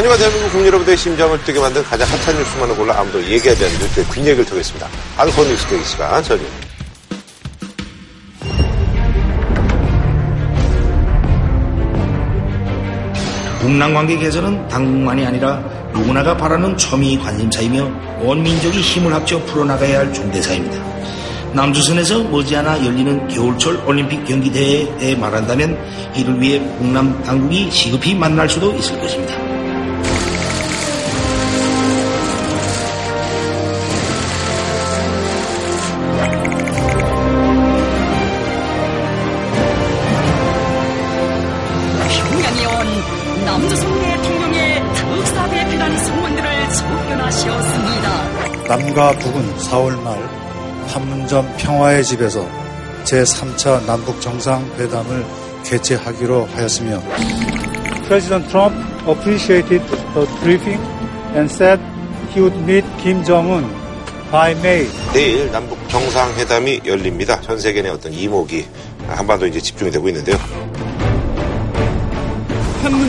한 주간 대한민국 국민 여러분들의 심장을 뛰게 만든 가장 핫한 뉴스만을 골라 아무도 얘기하지 않는 뉴스의 뒷얘기를 통했습니다. 알콘 뉴스 계기 시간 전입 북남관계 개선은 당국만이 아니라 누구나가 바라는 첨예 관심사이며 온 민족이 힘을 합쳐 풀어나가야 할 중대사입니다. 남조선에서 머지않아 열리는 겨울철 올림픽 경기대회에 말한다면 이를 위해 북남 당국이 시급히 만날 수도 있을 것입니다. 남과 북은 4월 말 판문점 평화의 집에서 제3차 남북 정상회담을 개최하기로 하였으며 President Trump appreciated the briefing and said he would meet Kim Jong-un by May. 내일 남북 정상회담이 열립니다. 전 세계 내 어떤 이목이 한반도 이제 집중이 되고 있는데요.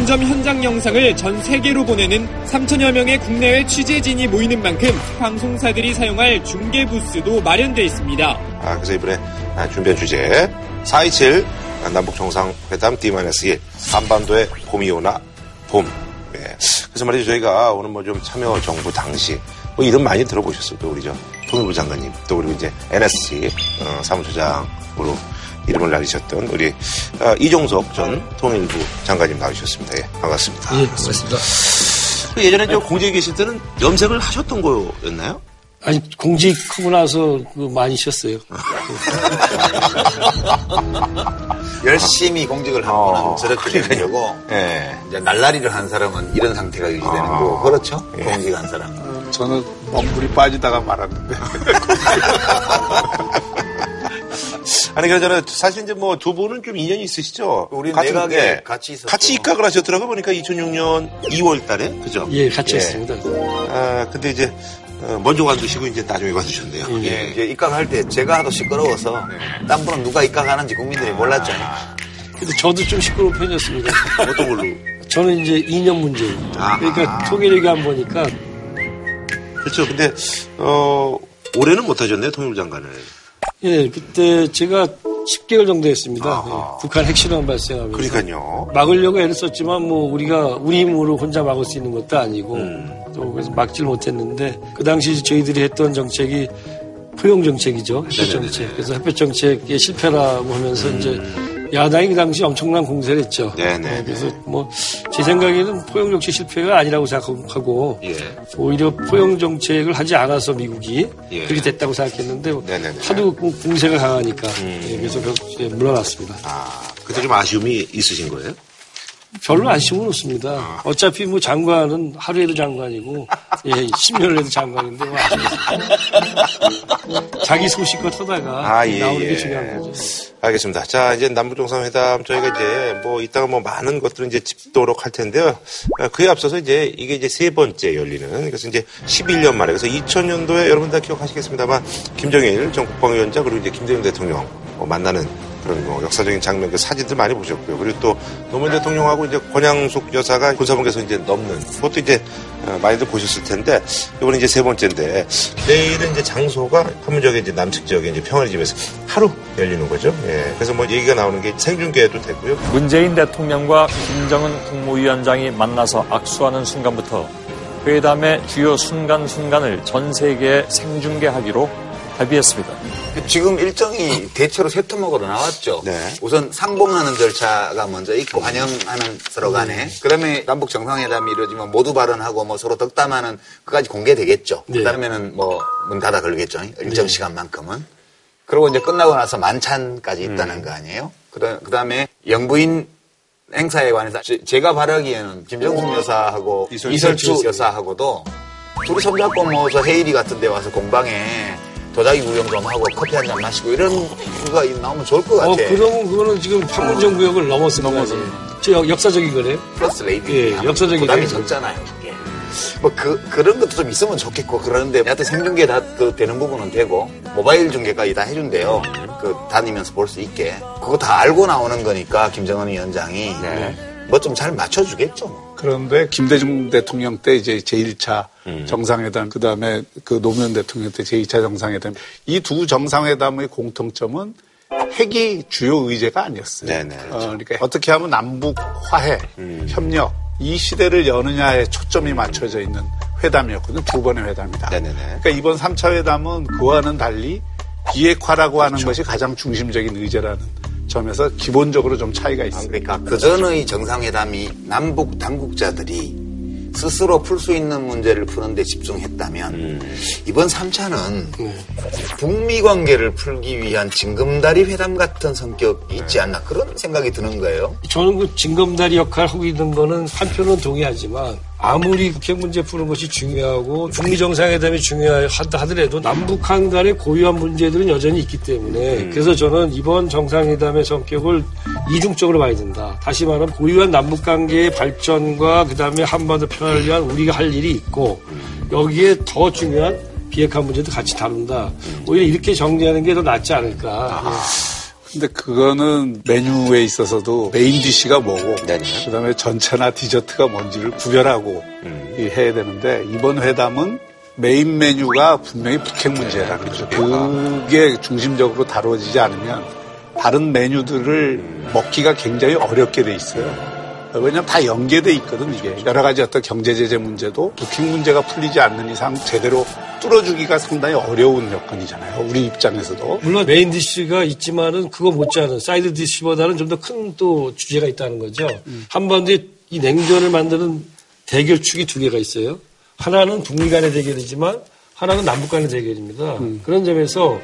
판문점 현장 영상을 전 세계로 보내는 3천여 명의 국내외 취재진이 모이는 만큼 방송사들이 사용할 중계 부스도 마련되어 있습니다. 아, 그래서 이번에 아, 준비한 주제 4.27 남북 정상회담 D-1 한반도의 봄이 오나 봄. 예. 그래서 말이죠 저희가 오늘 뭐 좀 참여 정부 당시 뭐 이름 많이 들어보셨을 거예요 우리 저 통일부 장관님 또 그리고 이제 NSC 어, 사무처장으로 이름을 날리셨던 우리 아, 이종석 전 통일부 장관님 나오셨습니다. 예, 반갑습니다. 예, 반갑습니다. 그 예전에 저 공직에 계실 때는 염색을 하셨던 거였나요? 아니, 공직하고 나서 그 많이 쉬었어요. 열심히 공직을 한 어, 분은 저렇게 되는 거고 예. 이제 날라리를 한 사람은 이런 상태가 유지되는 아. 거고 그렇죠? 공직 한 사람. 저는 먹물이 빠지다가 말았는데. 아니 그러잖아요. 사실 이제 뭐 두 분은 좀 인연이 있으시죠? 우리 같은- 내각에 예. 같이 있었고. 같이 입각을 하셨더라고요. 보니까 2006년 2월 달에. 그죠? 예, 같이 했습니다. 아, 근데 이제 어, 먼저 관두시고 이제 나중에 관두셨네요. 예, 이제 입각할 때 제가 하도 시끄러워서 딴 분은 누가 입각하는지 국민들이 몰랐죠. 근데 저도 좀 시끄러운 편이었습니다. 어떤 걸로? 저는 이제 2년 문제예요. 아하. 그러니까 통일회계 안 보니까 그렇죠. 근데 어, 올해는 못 하셨네요. 통일부 장관을. 예, 그때 제가 10개월 정도 했습니다. 예, 북한 핵실험 발생하면서. 그러니까요. 막으려고 애를 썼지만 뭐 우리가 우리 힘으로 혼자 막을 수 있는 것도 아니고 음. 또 그래서 막질 못했는데 그 당시 저희들이 했던 정책이 포용 정책이죠 햇볕 정책 그래서 햇볕 정책의 실패라고 하면서 이제 야당이 그 당시 엄청난 공세를 했죠. 음. 네네. 예, 그래서 뭐 제 생각에는 포용 정책 실패가 아니라고 생각하고 예. 오히려 포용 정책을 하지 않아서 미국이 예. 그렇게 됐다고 생각했는데 네네네. 음. 하도 공- 공세가 강하니까 예, 그래서 물러났습니다. 아, 그때 좀 아쉬움이 있으신 거예요? 별로 아쉬움은 없습니다. 어차피 뭐 장관은 하루에도 장관이고, 예, 10년을 해도 장관인데, 뭐. 자기 소식껏 하다가 아, 예, 나오는 예. 게 중요한 거죠. 알겠습니다. 자, 이제 남북정상회담 저희가 이제 뭐 이따가 뭐 많은 것들을 이제 짚도록 할 텐데요. 아, 그에 앞서서 이제 이게 이제 세 번째 열리는 그래서 이제 11년 만에 그래서 2000년도에 여러분 다 기억하시겠습니다만 김정일 전 국방위원장 그리고 이제 김대중 대통령 뭐 만나는 그런 뭐 역사적인 장면 그 사진들 많이 보셨고요. 그리고 또 노무현 대통령하고 이제 권양숙 여사가 군사분계선 이제 넘는 그것도 이제 어, 많이들 보셨을 텐데 이번에 이제 세 번째인데 내일은 이제 장소가 판문점의 이제 남측 지역의 이제 평화의 집에서 하루 열리는 거죠. 예. 그래서 뭐 얘기가 나오는 게 생중계도 되고요. 문재인 대통령과 김정은 국무위원장이 만나서 악수하는 순간부터 회담의 주요 순간순간을 전 세계에 생중계하기로 합의했습니다. 지금 일정이 대체로 세 토막으로 나왔죠. 네. 우선 상봉하는 절차가 먼저 있고 환영하는 서로 간에 그다음에 남북 정상회담이 이루어지면 모두 발언하고 뭐 서로 덕담하는 그까지 공개되겠죠. 네. 그다음에는 뭐 문 닫아 걸겠죠. 일정 시간만큼은. 그리고 이제 끝나고 나서 만찬까지 있다는 거 아니에요? 그다- 그다음에 영부인 행사에 관해서 제- 제가 바라기에는 김정숙 여사하고 이설주, 여사하고도 둘이 손잡고 뭐 저 헤이리 같은 데 와서 공방에 도자기 구경 좀 하고 커피 한 잔 마시고 이런 거가 나오면 좋을 것 같아. 어, 그러면 그거는 지금 판문점 구역을 넘었습니다. 넘어서. 저 역- 역사적인 거네요. 플러스 레이디. 예, 역사적인 행사. 적잖아요. 예. 뭐 그, 그런 것도 좀 있으면 좋겠고 그러는데 여하튼 생중계 다 그 되는 부분은 되고 모바일 중계까지 다 해준대요. 그 다니면서 볼 수 있게. 그거 다 알고 나오는 거니까 김정은 위원장이 네. 뭐좀 잘 맞춰주겠죠. 뭐. 그런데 김대중 대통령 때 이제 제1차 음. 정상회담, 그 다음에 그 노무현 대통령 때 제2차 정상회담, 이 두 정상회담의 공통점은 핵이 주요 의제가 아니었어요. 네네, 어, 그러니까 어떻게 하면 남북 화해, 협력, 이 시대를 여느냐에 초점이 맞춰져 있는 회담이었거든요. 두 번의 회담이다. 네네네. 그러니까 이번 3차 회담은 그와는 달리 비핵화라고 하는 것이 가장 중심적인 의제라는 점에서 기본적으로 좀 차이가 있습니다. 그러니까 그 전의 정상회담이 남북 당국자들이 스스로 풀 수 있는 문제를 푸는데 집중했다면 이번 3차는 북미 관계를 풀기 위한 징검다리 회담 같은 성격이 있지 않나 그런 생각이 드는 거예요. 저는 그 징검다리 역할 하고 있는 거는 한편은 동의하지만 아무리 북핵 문제 푸는 것이 중요하고 북미 정상회담이 중요하다 하더라도 남북한 간의 고유한 문제들은 여전히 있기 때문에 그래서 저는 이번 정상회담의 성격을 이중적으로 봐야 된다. 다시 말하면 고유한 남북 관계의 발전과 그다음에 한반도 평화를 위한 우리가 할 일이 있고 여기에 더 중요한 비핵화 문제도 같이 다룬다. 오히려 이렇게 정리하는 게 더 낫지 않을까. 근데 그거는 메뉴에 있어서도 main dish가 뭐고 네네. 그다음에 전채나 디저트가 뭔지를 구별하고 음. 이 해야 되는데 이번 회담은 메인 메뉴가 분명히 북핵 문제라는 거죠. 그게 중심적으로 다뤄지지 않으면 다른 메뉴들을 먹기가 굉장히 어렵게 돼 있어요. 왜냐하면 다 연계돼 있거든 이게 여러 가지 어떤 경제 제재 문제도 북핵 문제가 풀리지 않는 이상 제대로 뚫어주기가 상당히 어려운 여건이잖아요. 우리 입장에서도 물론 main dish가 있지만은 그거 못지않은 side dish보다는 좀 더 큰 또 주제가 있다는 거죠. 한반도에 이 냉전을 만드는 대결축이 두 개가 있어요. 하나는 북미 간의 대결이지만 하나는 남북 간의 대결입니다. 그런 점에서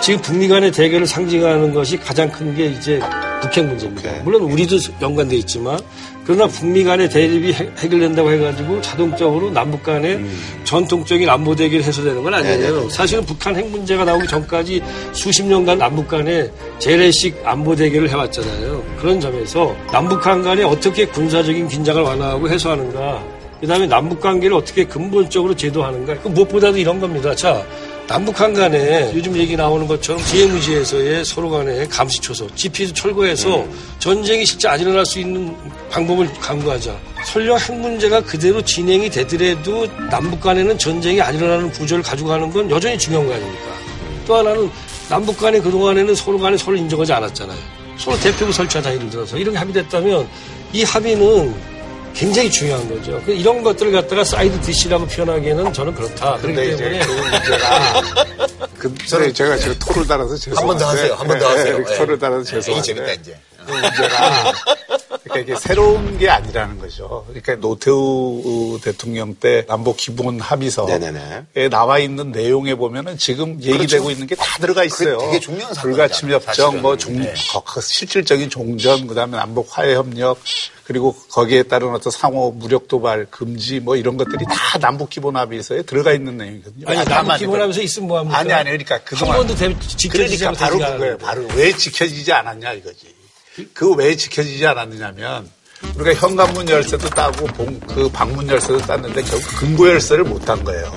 지금 북미 간의 대결을 상징하는 것이 가장 큰 게 이제 북핵 문제입니다. 물론 우리도 연관돼 있지만 그러나 북미 간의 대립이 해- 해결된다고 해가지고 자동적으로 남북 간의 전통적인 안보 대결이 해소되는 건 아니에요. 사실은 북한 핵 문제가 나오기 전까지 수십 년간 남북 간의 재래식 안보 대결을 해왔잖아요. 그런 점에서 남북한 간에 어떻게 군사적인 긴장을 완화하고 해소하는가. 그 다음에 남북 관계를 어떻게 근본적으로 제도하는가. 그 무엇보다도 이런 겁니다. 자, 남북한 간에 요즘 얘기 나오는 것처럼 지혜무지에서의 서로 간의 감시초소, GP도 철거해서 전쟁이 실제 안 일어날 수 있는 방법을 강구하자. 설령 핵 문제가 그대로 진행이 되더라도 남북 간에는 전쟁이 안 일어나는 구조를 가지고 가는 건 여전히 중요한 거 아닙니까? 또 하나는 남북 간에 그동안에는 서로 간에 서로 인정하지 않았잖아요. 서로 대표부 설치하자 예를 들어서 이런 게 합의됐다면 이 합의는 굉장히 중요한 거죠. 그 이런 것들을 갖다가 side dish라고 표현하기에는 저는 그렇다. 근데 이제 때문에 그 문제가 근데 제가 지금 토를 달아서 죄송한데 한 번 더 하세요. 한 번더 예, 하세요. 예, 토를 달아서 이 죄송한데 재밌다 이제. 그 문제가 그러니까 이게 새로운 게 아니라는 거죠. 그러니까 노태우 대통령 때 남북 기본 합의서에 네네네. 나와 있는 내용에 보면은 지금 얘기되고 있는 게 다 들어가 있어요. 그게 되게 중요한 불가침 협정. 뭐 종, 네. 거- 거- 실질적인 종전, 그다음에 남북 화해 협력, 그리고 거기에 따른 어떤 상호 무력 도발 금지 뭐 이런 것들이 다 남북 기본 합의서에 들어가 있는 내용이거든요. 아니 아, 남북 다만 기본하면서 있으면 뭐 합니까? 아니 아니 그러니까 한 그동안 번도 대- 지켜지지 그러니까 바로 그거예요. 바로 왜 지켜지지 않았냐 이거지. 그 왜 지켜지지 않았느냐면 우리가 현관문 열쇠도 따고 봉- 그 방문 열쇠도 땄는데 결국 금고 열쇠를 못 딴 거예요.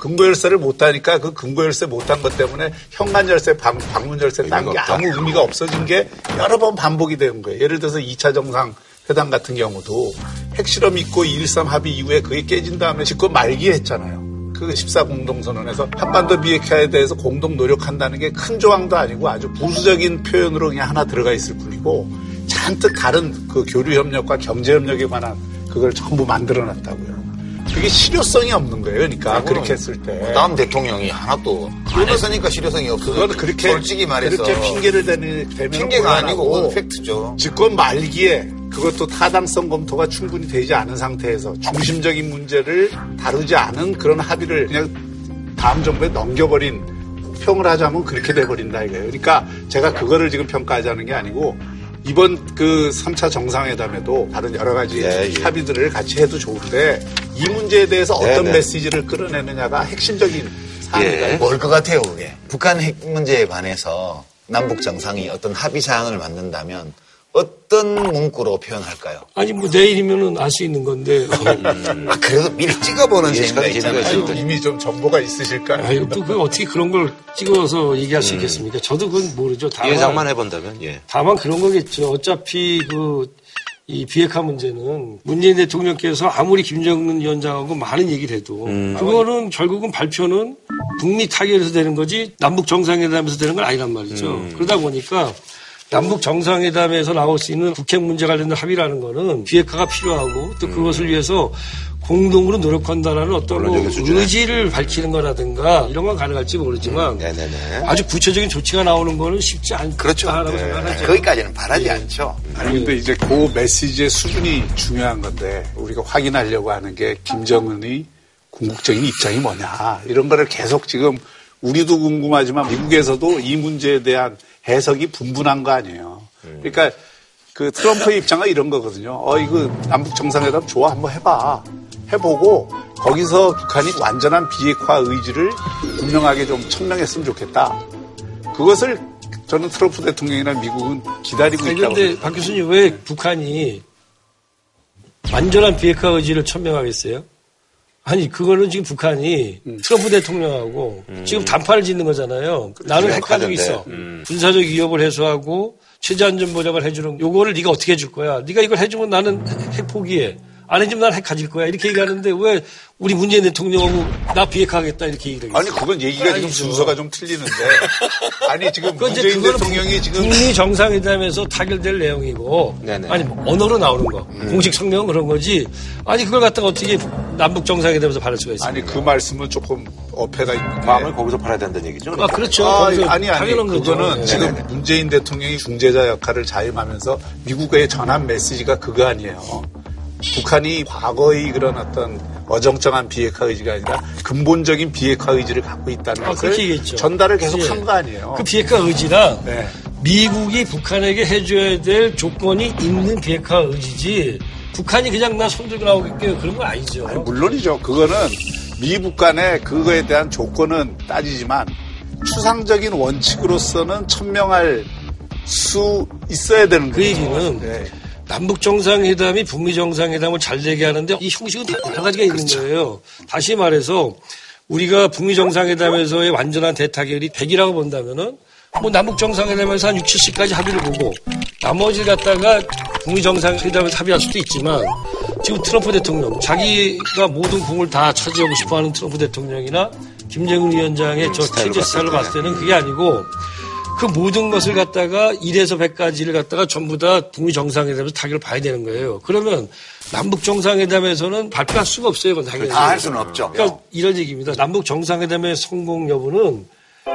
금고 열쇠를 못 따니까 그 금고 열쇠 못 딴 것 때문에 현관 열쇠, 방, 방문 열쇠 딴 게. 아무 의미가 없어진 게 여러 번 반복이 된 거예요. 예를 들어서 2차 정상 회담 같은 경우도 핵실험 있고 2.13 합의 이후에 그게 깨진 다음에 집권 말기에 했잖아요. 그14 공동선언에서 한반도 비핵화에 대해서 공동 노력한다는 게 큰 조항도 아니고 아주 부수적인 표현으로 그냥 하나 들어가 있을 뿐이고 잔뜩 다른 그 교류 협력과 경제 협력에 관한 그걸 전부 만들어 놨다고요. 그게 실효성이 없는 거예요. 그러니까 그렇게 했을 때. 다음 대통령이 하나도 안 했으니까 실효성이 없어. 그거는 그렇게 솔직히 말해서 그렇게 핑계를 대는 핑계가 아니고 팩트죠. 집권 말기에 그것도 타당성 검토가 충분히 되지 않은 상태에서 중심적인 문제를 다루지 않은 그런 합의를 그냥 다음 정부에 넘겨버린 평을 하자면 그렇게 돼버린다 이거예요. 그러니까 제가 그거를 지금 평가하자는 게 아니고 이번 그 3차 정상회담에도 다른 여러 가지 예, 예. 합의들을 같이 해도 좋은데 이 문제에 대해서 네, 어떤 네. 메시지를 끌어내느냐가 핵심적인 사안이다. 예. 뭘것 같아요, 그게. 북한 핵 문제에 관해서 남북 정상이 어떤 합의 사항을 만든다면 어떤 문구로 표현할까요? 아니 뭐 내일이면은 알 수 있는 건데. 아, 그래도 미리 찍어보는 재미가 예측하기 있잖아요. 재미가 아유, 이미 좀 정보가 있으실까요? 아유 또그 어떻게 그런 걸 찍어서 얘기할 수 있겠습니까? 저도 그건 모르죠. 다만 예상만 해본다면 예. 다만 그런 거겠죠. 어차피 그 이 비핵화 문제는 문재인 대통령께서 아무리 김정은 위원장하고 많은 얘기를 해도 그거는 결국은 발표는 북미 타결에서 되는 거지 남북 정상회담에서 되는 건 아니란 말이죠. 그러다 보니까 남북 정상회담에서 나올 수 있는 북핵 문제 관련된 합의라는 거는 비핵화가 필요하고 또 그것을 위해서 공동으로 노력한다라는 어떤 뭐. 의지를 밝히는 거라든가 이런 건 가능할지 모르지만 네네네. 아주 구체적인 조치가 나오는 거는 쉽지 않다라고 생각하죠. 거기까지는 바라지 않죠. 아니 근데 이제 그 메시지의 수준이 중요한 건데 우리가 확인하려고 하는 게 김정은의 궁극적인 입장이 뭐냐 이런 거를 계속 지금 우리도 궁금하지만 미국에서도 이 문제에 대한 해석이 분분한 거 아니에요. 그러니까 그 트럼프의 입장은 이런 거거든요. 어 이거 남북 정상회담 좋아 한번 해봐. 해보고 거기서 북한이 완전한 비핵화 의지를 분명하게 좀 천명했으면 좋겠다. 그것을 저는 트럼프 대통령이나 미국은 기다리고 아니, 있다고 그런데 박 교수님 왜 북한이 완전한 비핵화 의지를 천명하겠어요? 아니 그거는 지금 북한이 트럼프 대통령하고 지금 단판을 짓는 거잖아요. 나는 핵 가지고 있어. 군사적 위협을 해소하고 최저 안전 보장을 해주는 요거를 네가 어떻게 해줄 거야? 네가 이걸 해주면 나는 핵 포기해. 안 해주면 나는 핵 가질 거야. 이렇게 얘기하는데 왜 우리 문재인 대통령하고 나 비핵화하겠다 이렇게 얘기를 아니? 그건 얘기가 지금 아니죠. 순서가 좀 틀리는데 아니 지금 그건 이제 문재인 대통령이 지금 북미 정상회담에서 타결될 내용이고 네네. 아니 뭐 언어로 나오는 거 공식 성명 그런 거지 아니 그걸 갖다가 어떻게 남북 정상회담에서 받을 수가 있어요? 아니 그 말씀은 조금 어폐가 있는 게 마음을 거기서 팔아야 된다는 얘기죠. 아 그렇죠. 아, 거기서 아니 아니. 그거는 네. 지금 문재인 대통령이 중재자 역할을 자임하면서 미국에 전한 메시지가 그거 아니에요. 북한이 과거의 그런 어떤 어정쩡한 비핵화 의지가 아니라 근본적인 비핵화 의지를 갖고 있다는 아, 것을. 전달을 계속 예. 한거 아니에요. 그 비핵화 의지랑 네. 미국이 북한에게 해줘야 될 조건이 있는 비핵화 의지지 북한이 그냥 나 손들고 나오겠게 그런 건 아니죠. 아니, 물론이죠. 그거는 미북 간에 그거에 대한 조건은 따지지만 추상적인 원칙으로서는 천명할 수 있어야 되는 그 거죠. 얘기는 네. 남북 정상회담이 북미 정상회담을 잘 되게 하는데 이 형식은 다 여러 가지가 있는 그렇죠. 거예요. 다시 말해서 우리가 북미 정상회담에서의 완전한 대타결이 100이라고 본다면은 뭐 남북 정상회담에서 한 6, 70까지 합의를 보고 나머지를 갖다가 북미 정상회담에서 합의할 수도 있지만 지금 트럼프 대통령 자기가 모든 공을 다 차지하고 싶어하는 트럼프 대통령이나 김정은 위원장의 저 체제 스타일로 봤을 때는 그게 아니고 그 모든 것을 갖다가 1에서 100까지를 갖다가 전부 다 북미 정상회담에서 타결을 봐야 되는 거예요. 그러면 남북 정상회담에서는 발표할 수가 없어요. 그건 당연히. 다 할 수는 없죠. 그러니까 이런 얘기입니다. 남북 정상회담의 성공 여부는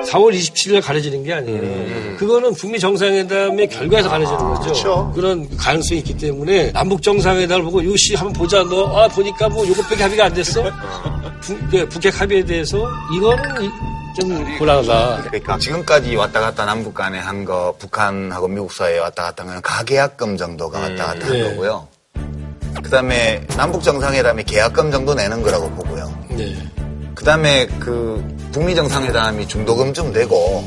4월 27일에 가려지는 게 아니에요. 그거는 북미 정상회담의 결과에서 가려지는 거죠. 그렇죠. 런 가능성이 있기 때문에 남북 정상회담을 보고 요시 한번 보자. 너 아 보니까 뭐 요것밖에 합의가 안 됐어. 북, 그 북핵 합의에 대해서 이거는 이- 좀 곤란하다. 그러니까 지금까지 왔다 갔다 남북 간에 한 거 북한하고 미국 사이에 왔다 갔다 한 거는 가계약금 정도가 왔다 갔다 한 네. 거고요. 그다음에 남북 정상회담이 계약금 정도 내는 거라고 보고요. 네. 그다음에 그 북미 정상회담이 중도금쯤 되고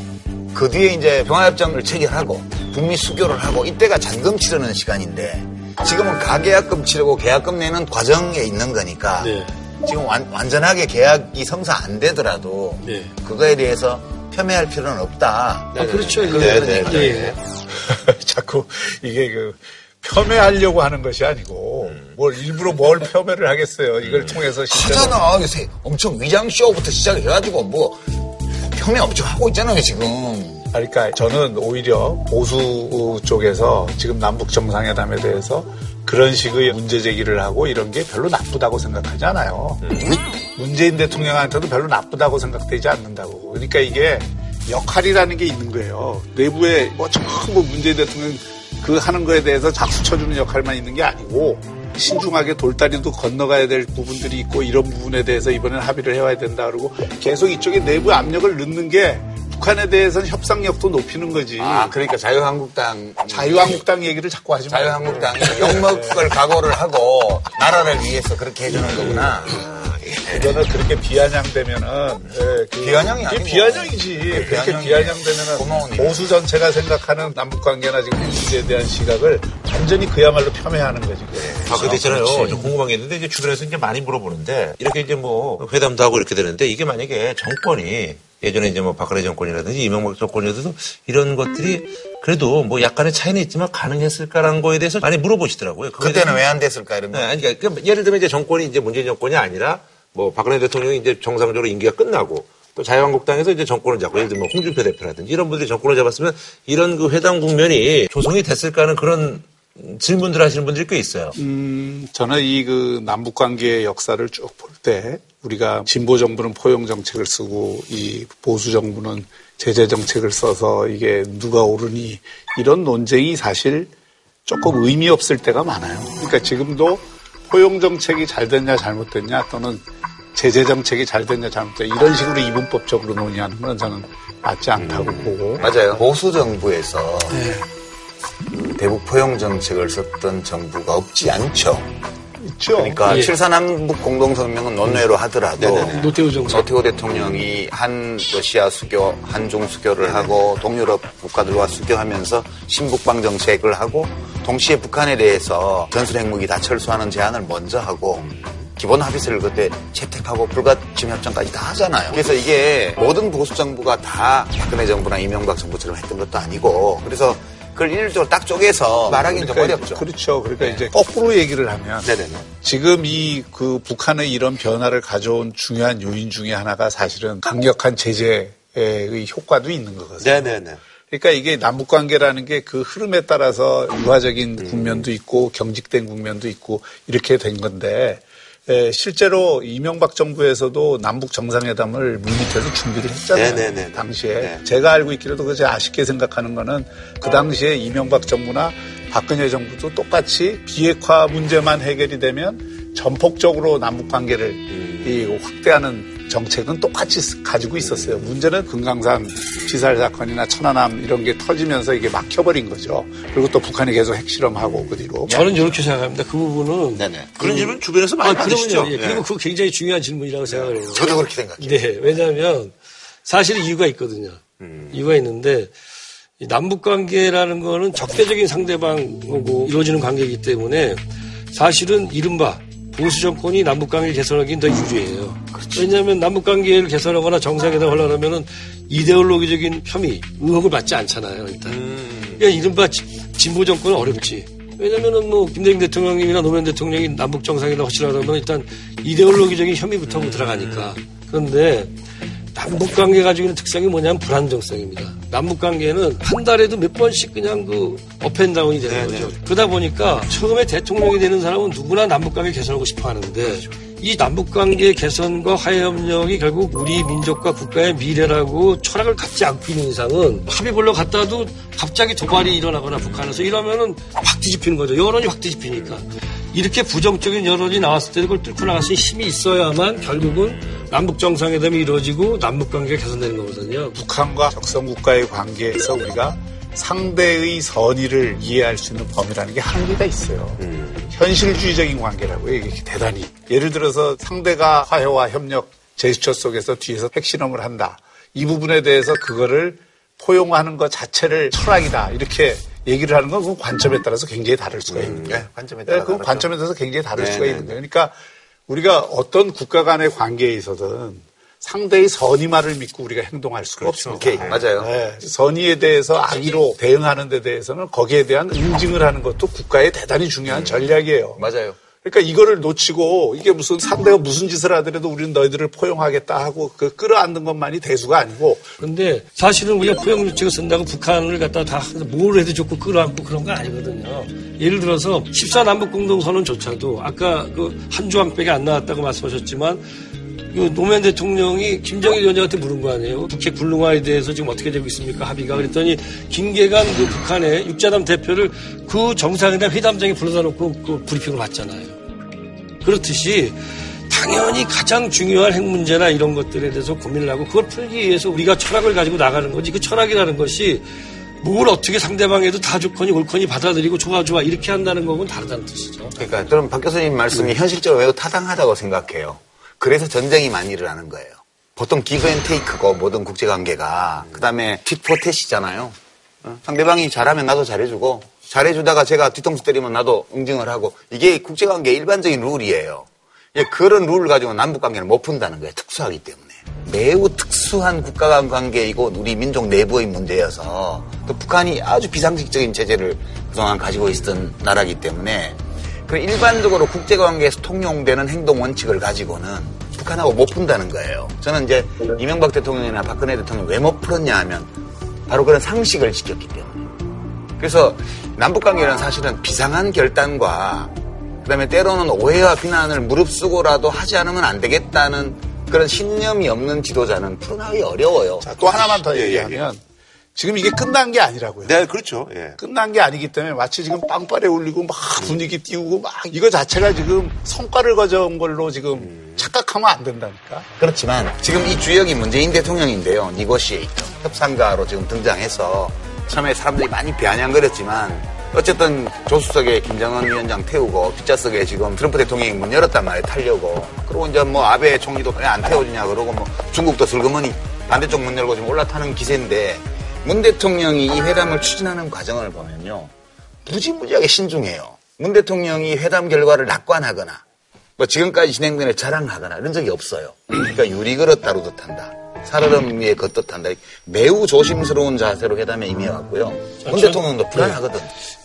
그 뒤에 이제 평화협정을 체결하고 북미 수교를 하고 이때가 잔금 치르는 시간인데 지금은 가계약금 치르고 계약금 내는 과정에 있는 거니까 네. 지금 완, 완전하게 계약이 성사 안 되더라도 네. 그거에 대해서 폄훼할 필요는 없다. 아, 그렇죠. 네, 네. 네. 예. 자꾸 이게 그 폄훼하려고 하는 것이 아니고 뭘 일부러 뭘 폄훼를 하겠어요. 이걸 통해서 실제로 하잖아. 요새 엄청 위장 쇼부터 시작해가지고 뭐 폄훼 엄청 하고 있잖아요 지금. 그러니까 저는 오히려 보수 쪽에서 지금 남북 정상회담에 대해서 그런 식의 문제 제기를 하고 이런 게 별로 나쁘다고 생각하지 않아요. 문재인 대통령한테도 별로 나쁘다고 생각되지 않는다고. 그러니까 이게 역할이라는 게 있는 거예요. 내부에 뭐 전부 문재인 대통령 그 하는 거에 대해서 박수 쳐주는 역할만 있는 게 아니고 신중하게 돌다리도 건너가야 될 부분들이 있고 이런 부분에 대해서 이번엔 합의를 해와야 된다 그러고 계속 이쪽에 내부 압력을 넣는 게 북한에 대해서는 협상력도 높이는 거지. 아 그러니까 자유한국당 자유한국당 얘기를 자꾸 하지 마. 자유한국당이 욕먹을 각오를 하고 나라를 위해서 그렇게 해주는 거구나. 이거는 그렇게 비아냥되면은 예, 그- 비아냥이 아니고. 비아냥이지. 그게 그렇게. 비아냥되면은. 보수 전체가 생각하는 남북 관계나 지금 문제에 대한 시각을 완전히 그야말로 폄훼하는 거지. 그게. 아, 근데 있잖아요. 좀 궁금한 게 있는데, 이제 주변에서 이제 많이 물어보는데, 이렇게 이제 뭐, 회담도 하고 이렇게 되는데, 이게 만약에 정권이, 예전에 이제 뭐 박근혜 정권이라든지 이명박 정권이라도 이런 것들이 그래도 뭐 약간의 차이는 있지만 가능했을까라는 거에 대해서 많이 물어보시더라고요. 그때는 왜 안 됐을까 이런 거. 네, 아니, 그러니까 그 예를 들면 이제 정권이 이제 문재인 정권이 아니라 뭐 박근혜 대통령이 이제 정상적으로 임기가 끝나고 또 자유한국당에서 이제 정권을 잡고 예를 들면 홍준표 대표라든지 이런 분들이 정권을 잡았으면 이런 그 회담 국면이 조성이 됐을까 하는 그런 질문들 하시는 분들이 꽤 있어요. 음, 저는 이 그 남북 관계의 역사를 쭉 볼 때 우리가 진보 정부는 포용 정책을 쓰고 이 보수 정부는 제재 정책을 써서 이게 누가 옳으니 이런 논쟁이 사실 조금 의미 없을 때가 많아요. 그러니까 지금도 포용 정책이 잘 됐냐 잘못됐냐 또는 제재 정책이 잘 됐냐 잘못됐냐 이런 식으로 이분법적으로 논의하는 건 저는 맞지 않다고 보고 맞아요. 보수 정부에서 네. 그 대북 포용 정책을 썼던 정부가 없지 않죠. 있죠. 그러니까 예. 7사 남북 공동성명은 논외로 하더라도 노태우 정부. 노태우 대통령이 한 러시아 수교, 한중 수교를 하고 동유럽 국가들과 수교하면서 신북방 정책을 하고 동시에 북한에 대해서 전술 핵무기 다 철수하는 제안을 먼저 하고 기본 합의서를 그때 채택하고 불가침 협정까지 다 하잖아요. 그래서 이게 모든 보수 정부가 다 박근혜 정부나 이명박 정부처럼 했던 것도 아니고 그래서 그걸 일률적으로 딱 쪼개서 말하기는 좀 어렵죠. 그렇죠. 그러니까 이제 거꾸로 얘기를 하면 네네네. 지금 이 그 북한의 이런 변화를 가져온 중요한 요인 중에 하나가 사실은 강력한 제재의 효과도 있는 거거든요. 네네네. 그러니까 이게 남북 관계라는 게 그 흐름에 따라서 유화적인 국면도 있고 경직된 국면도 있고 이렇게 된 건데 에, 실제로 이명박 정부에서도 남북 정상회담을 물밑에서 준비를 했잖아요. 네네네. 당시에 네. 제가 알고 있기로도 그제 아쉽게 생각하는 거는 그 당시에 이명박 정부나 박근혜 정부도 똑같이 비핵화 문제만 해결이 되면 전폭적으로 남북 관계를 이 확대하는 정책은 똑같이 쓰- 가지고 있었어요. 문제는 금강산 피살 사건이나 천안함 이런 게 터지면서 이게 막혀버린 거죠. 그리고 또 북한이 계속 핵실험하고 그 뒤로. 저는 이렇게 생각합니다. 그 부분은 네네. 그런 질문 주변에서 많이 아, 받으시죠? 예, 그리고 그거 굉장히 중요한 질문이라고 생각을 해요. 저도 그렇게 생각해요. 네, 왜냐하면 사실 이유가 있거든요. 이유가 있는데 이 남북 관계라는 거는 적대적인 상대방하고 이루어지는 관계이기 때문에 사실은 이른바 보수 정권이 남북 관계 개선하기는 더 유리해요. 왜냐하면 남북 관계를 개선하거나 정상회담을 하려면은 이데올로기적인 혐의, 의혹을 받지 않잖아요. 일단. 그러니까 이른바 지- 진보 정권은 어렵지. 왜냐면은 뭐 김대중 대통령이나 노무현 대통령이 남북 정상회담 하시려면 일단 이데올로기적인 혐의부터 들어가니까. 그런데 남북 관계 가지고 있는 특성이 뭐냐면 불안정성입니다. 남북 관계는 한 달에도 몇 번씩 그냥 그 up and down이 되는 거죠. 그러다 보니까 처음에 대통령이 되는 사람은 누구나 남북 관계 개선하고 싶어 하는데 이 남북 관계 개선과 화해 협력이 결국 우리 민족과 국가의 미래라고 철학을 갖지 않고 있는 이상은 합의 보러 갔다도 갑자기 도발이 일어나거나 북한에서 이러면은 확 뒤집히는 거죠. 여론이 확 뒤집히니까. 이렇게 부정적인 여론이 나왔을 때 그걸 뚫고 나갈 수 있는 힘이 있어야만 결국은 남북 정상회담이 이루어지고 남북 관계가 개선되는 거거든요. 북한과 적성 국가의 관계에서 우리가 상대의 선의를 이해할 수 있는 범위라는 게 한계가 있어요. 현실주의적인 관계라고요. 이게 대단히. 예를 들어서 상대가 화해와 협력 제스처 속에서 뒤에서 핵실험을 한다. 이 부분에 대해서 그거를 포용하는 것 자체를 철학이다. 이렇게 얘기를 하는 건 그 관점에 따라서 굉장히 다를 수가 있는 거예요. 네, 관점에 네, 따라 그. 관점에 따라서 굉장히 다를 네, 수가 네, 있는 거예요. 그러니까 우리가 어떤 국가 간의 관계에 있어서든 상대의 선의말을 믿고 우리가 행동할 수가 없습니다. 오케이, 맞아요. 네, 선의에 대해서 악의로 대응하는 데 대해서는 거기에 대한 응징을 하는 것도 국가의 대단히 중요한 전략이에요. 맞아요. 그러니까 이거를 놓치고 이게 무슨 상대가 무슨 짓을 하더라도 우리는 너희들을 포용하겠다 하고 그 끌어안는 것만이 대수가 아니고 근데 사실은 우리가 포용 조치를 쓴다고 북한을 갖다 다 뭘 해도 좋고 끌어안고 그런 거 아니거든요. 예를 들어서 14 남북 공동선언조차도 아까 그 한 조항밖에 안 나왔다고 말씀하셨지만 그 노무현 대통령이 김정일 위원장한테 물은 거 아니에요. 북핵 불능화에 대해서 지금 어떻게 되고 있습니까? 합의가. 그랬더니 김계관 그 북한의 육자담 대표를 그 정상회담 회담장에 불러다 놓고 그 브리핑을 받잖아요. 그렇듯이 당연히 가장 중요한 핵 문제나 이런 것들에 대해서 고민을 하고 그걸 풀기 위해서 우리가 철학을 가지고 나가는 거지 그 철학이라는 것이 뭘 어떻게 상대방에도 다 좋거니 옳거니 받아들이고 좋아 좋아 이렇게 한다는 거는 다르다는 뜻이죠. 그러니까 저는 박 교수님 말씀이 현실적으로 매우 타당하다고 생각해요. 그래서 전쟁이 많이 일어나는 거예요. 보통 give and take고 모든 국제관계가 그다음에 tit-for-tat이잖아요. 어? 상대방이 잘하면 나도 잘해주고 잘해주다가 제가 뒤통수 때리면 나도 응징을 하고 이게 국제관계 의 일반적인 룰이에요. 예, 그런 룰을 가지고 남북관계는 못 푼다는 거예요. 특수하기 때문에. 매우 특수한 국가 간 관계이고 우리 민족 내부의 문제여서 또 북한이 아주 비상식적인 체제를 그동안 가지고 있었던 나라이기 때문에 그 일반적으로 국제관계에서 통용되는 행동 원칙을 가지고는 북한하고 못 푼다는 거예요. 저는 이제 이명박 대통령이나 박근혜 대통령 왜 못 풀었냐 하면 바로 그런 상식을 지켰기 때문에. 그래서 남북관계는 사실은 비상한 결단과 그다음에 때로는 오해와 비난을 무릅쓰고라도 하지 않으면 안 되겠다는 그런 신념이 없는 지도자는 풀어나기 어려워요. 자, 또 하나만 더 얘기하면 지금 이게 끝난 게 아니라고요. 네, 그렇죠. 예. 끝난 게 아니기 때문에 마치 지금 빵빠레 울리고 막 분위기 띄우고 막 이거 자체가 지금 성과를 가져온 걸로 지금 착각하면 안 된다니까. 그렇지만 지금 이 주역이 문재인 대통령인데요. 니고시에이터. 협상가로 지금 등장해서 처음에 사람들이 많이 비아냥거렸지만 어쨌든 조수석에 김정은 위원장 태우고 뒷좌석에 지금 트럼프 대통령이 문 열었단 말이에요. 타려고. 그리고 이제 뭐 아베 총리도 왜 안 태워주냐 그러고 뭐 중국도 슬그머니 반대쪽 문 열고 지금 올라타는 기세인데 문 대통령이 이 회담을 추진하는 과정을 보면요. 무지무지하게 신중해요. 문 대통령이 회담 결과를 낙관하거나 뭐 지금까지 진행된 을 자랑하거나 이런 적이 없어요. 그러니까 유리 그릇 다루듯 한다. 살얼음 위에 걷듯 한다. 매우 조심스러운 자세로 회담에 임해왔고요. 문 대통령도 불안하거든.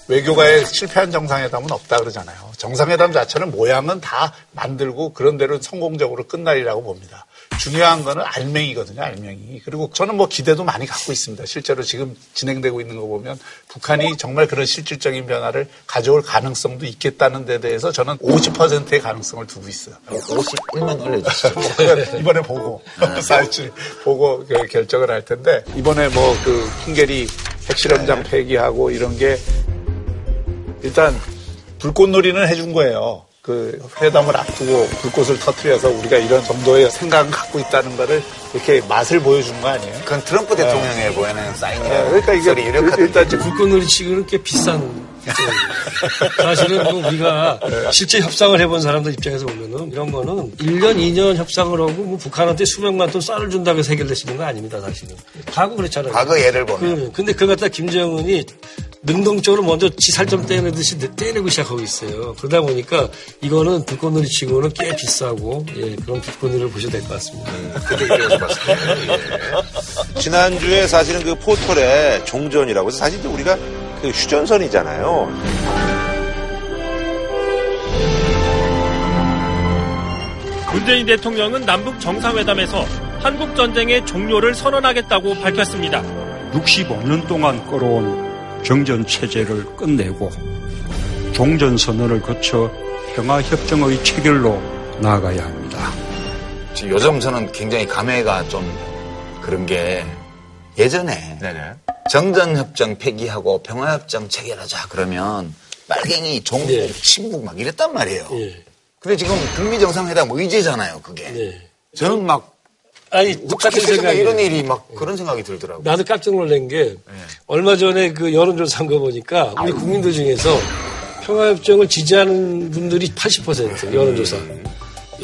외교가에 실패한 정상회담은 없다 그러잖아요. 정상회담 자체는 모양은 다 만들고 그런 대로 성공적으로 끝날이라고 봅니다. 중요한 거는 알맹이거든요, 알맹이. 그리고 저는 뭐 기대도 많이 갖고 있습니다. 실제로 지금 진행되고 있는 거 보면 북한이 정말 그런 실질적인 변화를 가져올 가능성도 있겠다는 데 대해서 저는 50%의 가능성을 두고 있어요. 51만 올려주시죠. 이번에 보고, 사이트 보고 그 결정을 할 텐데, 이번에 뭐 그 킹게리 핵실험장 폐기하고 이런 게 일단 불꽃놀이는 해준 거예요. 그 회담을 앞두고 불꽃을 터트려서 우리가 이런 정도의 생각을 갖고 있다는 거를 이렇게 맛을 보여준 거 아니에요? 그건 트럼프 대통령에 보이는 사인이에요. 네, 그러니까 이게. 일단 불꽃놀이 치고는 꽤 비싼. 사실은 뭐 우리가 실제 협상을 해본 사람들 입장에서 보면은 이런 거는 1년, 2년 협상을 하고 뭐 북한한테 수백만 톤 쌀을 준다고 해서 해결되시는 거 아닙니다, 사실은. 과거 그렇잖아요. 과거 예를 보면. 그, 근데 그걸 갖다 김정은이 능동적으로 먼저 지 살점 떼내듯이 떼내고 시작하고 있어요. 그러다 보니까 이거는 불꽃놀이 치고는 꽤 비싸고, 예, 그런 불꽃놀이를 보셔도 될것 같습니다. 지난주에 사실은 그 포털에 종전이라고 해서 사실 우리가 그 휴전선이잖아요. 문재인 대통령은 남북 정상회담에서 한국 전쟁의 종료를 선언하겠다고 밝혔습니다. 65년 동안 끌어온 정전 체제를 끝내고 종전 선언을 거쳐 평화협정의 체결로 나아가야 합니다. 지금 요즘 저는 굉장히 감회가 좀 그런 게 예전에 정전협정 폐기하고 평화협정 체결하자 그러면 빨갱이, 종북, 네. 친북 막 이랬단 말이에요. 예. 근데 지금 북미 정상회담 의제잖아요, 그게. 네. 저는 막 아니, 똑같은 생각이 이런 일이 막 그런 생각이 들더라고요. 나도 깜짝 놀란 게 얼마 전에 그 여론조사 한 거 보니까 우리 국민들 중에서 평화협정을 지지하는 분들이 80% 여론조사.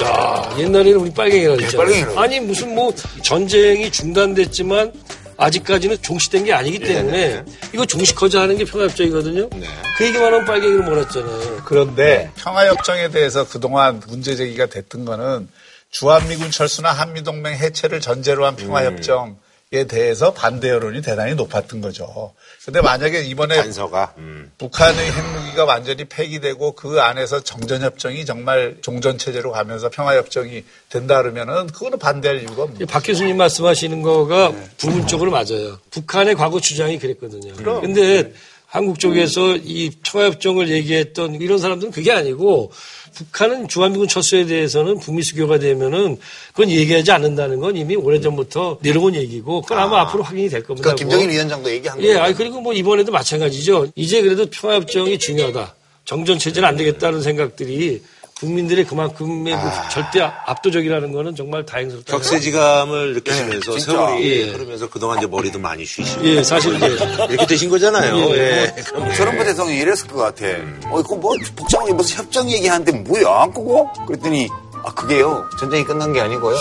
야 옛날에는 우리 빨갱이라고 했잖아. 빨갱이라고. 아니 무슨 뭐 전쟁이 중단됐지만 아직까지는 종식된 게 아니기 때문에 이거 종식하자 하는 게 평화협정이거든요. 그 얘기만 하면 빨갱이를 몰았잖아요. 그런데 평화협정에 대해서 그동안 문제 제기가 됐던 거는 주한미군 철수나 한미동맹 해체를 전제로 한 평화협정에 대해서 반대 여론이 대단히 높았던 거죠. 근데 만약에 이번에 단서가. 음. 북한의 핵무기가 완전히 폐기되고 그 안에서 정전협정이 정말 종전체제로 가면서 평화협정이 된다 그러면은 그거는 반대할 이유가 없는 박 교수님 말씀하시는 거가 부분적으로 맞아요. 북한의 과거 주장이 그랬거든요. 근데 한국 쪽에서 이 평화협정을 얘기했던 이런 사람들은 그게 아니고 북한은 주한미군 철수에 대해서는 북미 수교가 되면은 그건 얘기하지 않는다는 건 이미 오래전부터 내려온 얘기고 그건 아마 앞으로 확인이 될 겁니다. 그 김정일 위원장도 얘기한 예, 거예요. 아니 그리고 뭐 이번에도 마찬가지죠. 이제 그래도 평화협정이 중요하다. 정전 체제는 안 되겠다는 생각들이 국민들의 그만큼의 그 절대 압도적이라는 거는 정말 다행스럽다. 격세지감을 느끼시면서 진짜. 세월이 예. 흐르면서 그동안 이제 머리도 많이 쉬시고 예, 사실 이제 이렇게 되신 거잖아요. 예. 예. 그럼 트럼프 대통령이 이랬을 것 같아. 어, 이거 뭐, 복잡하게 무슨 협정 얘기하는데 뭐야, 그거? 그랬더니, 아, 그게요. 전쟁이 끝난 게 아니고요.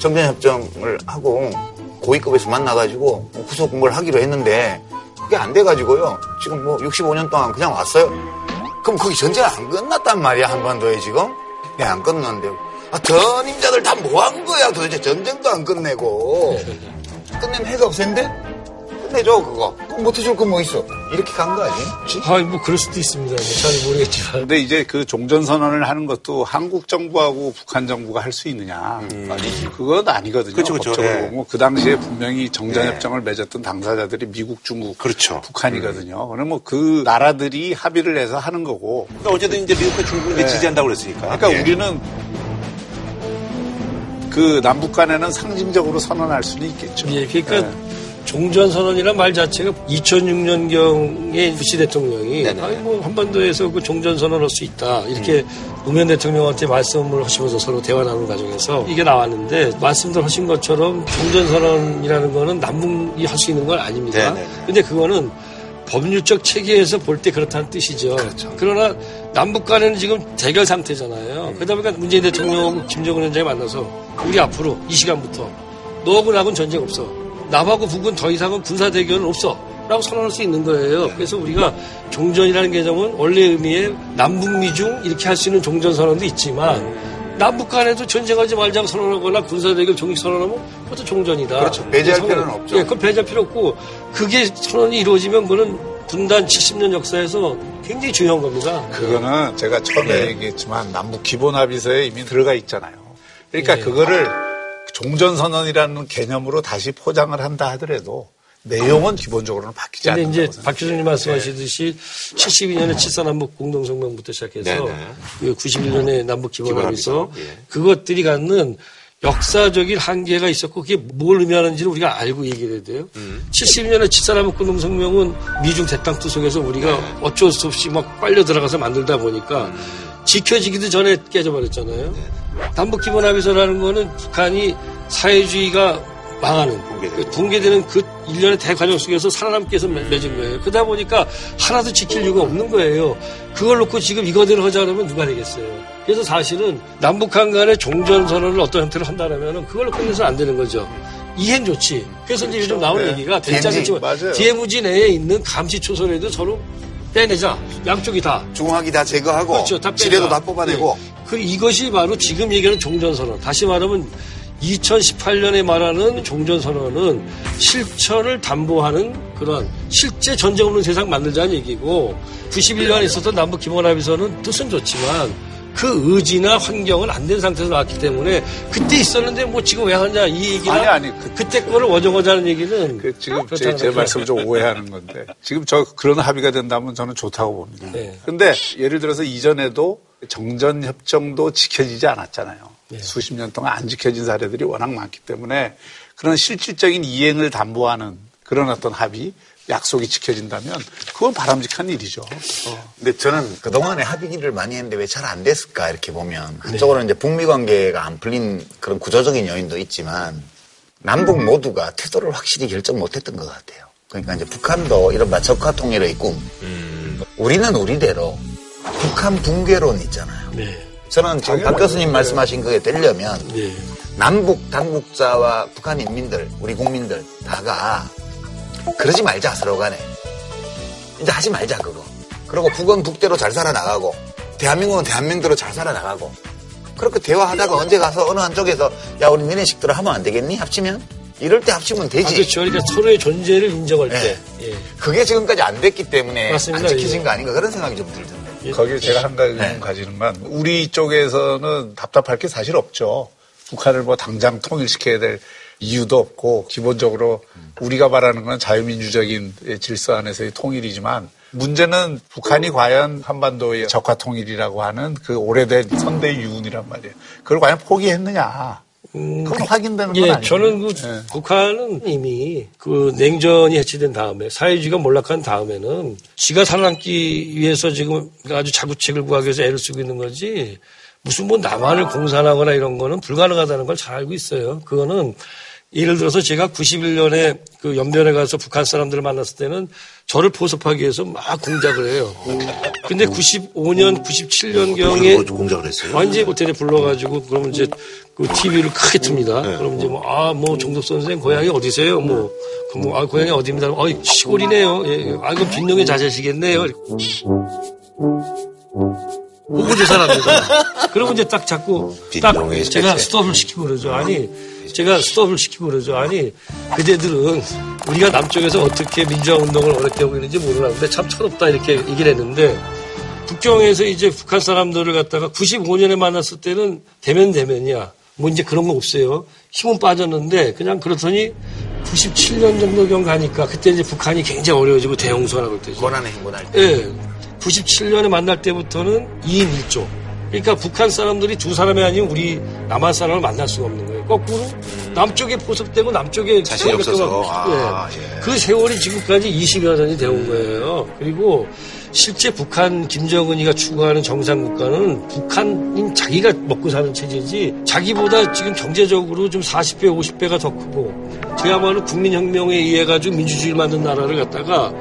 정전협정을 하고 고위급에서 만나가지고 후속 공부를 하기로 했는데 그게 안 돼가지고요. 지금 뭐 65년 동안 그냥 왔어요. 그럼 거기 전쟁 안 끝났단 말이야, 한반도에 지금? 네, 안 끝났는데. 아, 전임자들 다 뭐 한 거야 도대체 전쟁도 안 끝내고 끝내면 해가 없앤데? 끝내줘 그거 그거 못 해줄 거뭐 있어 이렇게 간 거 아니에요? 아, 뭐 그럴 수도 있습니다. 뭐잘 모르겠지만. 근데 이제 그 종전 선언을 하는 것도 한국 정부하고 북한 정부가 할 수 있느냐. 아니지. 그건 아니거든요. 그쵸, 그쵸. 법적으로 예. 보면 그 당시에 분명히 정전협정을 맺었던 당사자들이 미국, 중국, 그렇죠. 북한이거든요. 그러면 뭐 그 나라들이 합의를 해서 하는 거고. 그러니까 어쨌든 이제 미국과 중국이 네. 지지한다고 그랬으니까. 그러니까 예. 우리는 그 남북 간에는 상징적으로 선언할 수는 있겠죠. 예, 그러니까 네. 종전선언이란 말 자체가 2006년경에 부시 대통령이 네네. 아니 뭐 한반도에서 그 종전선언 할 수 있다 이렇게 음. 노무현 대통령한테 말씀을 하시면서 서로 대화 나누는 과정에서 이게 나왔는데 말씀들 하신 것처럼 종전선언이라는 거는 남북이 할 수 있는 건 아닙니다. 네네. 근데 그거는 법률적 체계에서 볼 때 그렇다는 뜻이죠. 그렇죠. 그러나 남북 간에는 지금 대결 상태잖아요. 그러다 보니까 문재인 대통령하고 김정은 위원장이 만나서 우리 앞으로 이 시간부터 너하고 나하고는 전쟁 없어. 남하고 북은 더 이상은 군사 대결은 없어. 라고 선언할 수 있는 거예요. 그래서 우리가 종전이라는 개념은 원래 의미의 남북미중 이렇게 할 수 있는 종전 선언도 있지만 남북 간에도 전쟁하지 말자고 선언하거나 군사대결 종식 선언하면 그것도 종전이다. 그렇죠. 배제할 그래서 필요는 없죠. 예, 그건 배제할 필요 없고 그게 선언이 이루어지면 그거는 분단 70년 역사에서 굉장히 중요한 겁니다. 그거는 제가 처음에 얘기했지만 남북 기본 합의서에 이미 들어가 있잖아요. 그러니까 예. 그거를 종전선언이라는 개념으로 다시 포장을 한다 하더라도 내용은 기본적으로는 바뀌지 않는다고 이제 생각해요. 박 교수님 말씀하시듯이 72년에 칠사남북 공동성명부터 시작해서 네네. 그 91년에 남북 기본합의서 예. 그것들이 갖는 역사적인 한계가 있었고 그게 뭘 의미하는지를 우리가 알고 얘기를 해야 돼요. 음. 72년에 칠사남북 공동성명은 미중 데탕트 속에서 우리가 네. 어쩔 수 없이 막 빨려 들어가서 만들다 보니까 음. 지켜지기도 전에 깨져버렸잖아요. 네. 남북 기본합의서라는 거는 북한이 사회주의가 망하는 붕괴되는 그 붕괴되는 그 일련의 대과정 속에서 살아남기 위해서 맺- 맺은 거예요. 그러다 보니까 하나도 지킬 이유가 없는 거예요. 그걸 놓고 지금 이거대로 하자 그러면 누가 되겠어요. 그래서 사실은 남북한 간의 종전선언을 어떤 형태로 한다면 그걸로 끝내서는 안 되는 거죠. 이해는 좋지. 그래서 이제 요즘 나오는 네. 얘기가 맞아요. DMZ 내에 있는 감시 초소에도 서로 빼내자. 양쪽이 다. 중화기 다 제거하고 그렇죠. 다 지뢰도. 다 뽑아내고 네. 그 이것이 바로 지금 얘기하는 종전선언. 다시 말하면 2018년에 말하는 종전선언은 실천을 담보하는 그런 실제 전쟁 없는 세상 만들자는 얘기고 91년에 있었던 남북 기본 합의서는 뜻은 좋지만 그 의지나 환경은 안 된 상태에서 나왔기 때문에 그때 있었는데 뭐 지금 왜 하냐 이 얘기나 아니, 아니, 그- 그때 거를 원정하자는 얘기는 그 지금 제, 제. 말씀을 좀 오해하는 건데 지금 저 그런 합의가 된다면 저는 좋다고 봅니다. 네. 근데 예를 들어서 이전에도 정전 협정도 지켜지지 않았잖아요. 네. 수십 년 동안 안 지켜진 사례들이 워낙 많기 때문에 그런 실질적인 이행을 담보하는 그런 어떤 합의 약속이 지켜진다면 그건 바람직한 일이죠. 어. 근데 저는 그동안에 합의를 많이 했는데 왜 잘 안 됐을까 이렇게 보면 한쪽으로는 이제 북미 관계가 안 풀린 그런 구조적인 요인도 있지만 남북 모두가 태도를 확실히 결정 못했던 것 같아요. 그러니까 이제 북한도 이른바 적화 통일의 꿈. 우리는 우리대로 북한 붕괴론 있잖아요. 네. 저는 지금 박 교수님 말씀하신 그게 되려면 네. 남북 당국자와 북한 인민들, 우리 국민들 다가 그러지 말자 서로 간에 이제 하지 말자 그거. 그리고 북은 북대로 잘 살아나가고 대한민국은 대한민국대로 잘 살아나가고 그렇게 대화하다가 언제 가서 어느 한쪽에서 야 우리 니네 식대로 하면 안 되겠니 합치면 이럴 때 합치면 아, 되지. 그렇죠. 그러니까 서로의 존재를 인정할 때. 네. 예. 그게 지금까지 안 됐기 때문에 맞습니다. 안 지켜진 예. 거 아닌가 그런 생각이 좀 들던데. 거기에 제가 한 가지 의문 네. 가지는 건 우리 쪽에서는 답답할 게 사실 없죠. 북한을 뭐 당장 통일시켜야 될 이유도 없고 기본적으로 우리가 바라는 건 자유민주적인 질서 안에서의 통일이지만 문제는 북한이 과연 한반도의 적화 통일이라고 하는 그 오래된 선대 유운이란 말이에요. 그걸 과연 포기했느냐. 그건 확인되는 건 예, 아니에요. 저는 그 예. 북한은 이미 그 냉전이 해체된 다음에 사회주의가 몰락한 다음에는 지가 살아남기 위해서 지금 아주 자구책을 구하기 위해서 애를 쓰고 있는 거지 무슨 뭐 남한을 공산하거나 이런 거는 불가능하다는 걸 잘 알고 있어요. 그거는 예를 들어서 제가 91년에 그 연변에 가서 북한 사람들을 만났을 때는 저를 포섭하기 위해서 막 공작을 해요. 근데 95년, 97년경에 뭐 공작을 했어요. 완전히 호텔에 불러가지고 그러면 이제 그 TV를 크게 틉니다. 그럼 이제 뭐, 아, 뭐, 정덕 선생 고향이 어디세요? 뭐, 그럼 뭐, 아, 고향이 어디입니다. 아, 시골이네요. 예, 예. 아, 그럼 빈농의 자제시겠네요. 보고 조사합니다. 그러면 이제 딱 자꾸 딱 제가. 스톱을 시키고 그러죠. 아니 제가 스톱을 시키고 그러죠. 아니 그대들은 우리가 남쪽에서 어떻게 민주화 운동을 어렵게 하고 있는지 모르는데 참 철없다 이렇게 얘기를 했는데 북경에서 이제 북한 사람들을 갖다가 95년에 만났을 때는 대면 대면이야. 뭐 이제 그런 거 없어요. 힘은 빠졌는데 그냥 그렇더니 97년 정도경 가니까 그때 이제 북한이 굉장히 어려워지고 대형소나 그럴 때죠. 고난의 행군할 때. 예. 97년에 만날 때부터는 2인 1조. 그러니까 북한 사람들이 두 사람이 아니면 우리 남한 사람을 만날 수가 없는 거예요. 거꾸로 남쪽에 포섭되고 남쪽에 자신이 없어서. 또 아, 예. 예. 그 세월이 지금까지 20여 년이 되온 거예요. 그리고 실제 북한 김정은이가 추구하는 정상국가는 북한인 자기가 먹고 사는 체제지 자기보다 지금 경제적으로 좀 40배, 50배가 더 크고 저야말로 국민혁명에 의해 가지고 민주주의를 만든 나라를 갖다가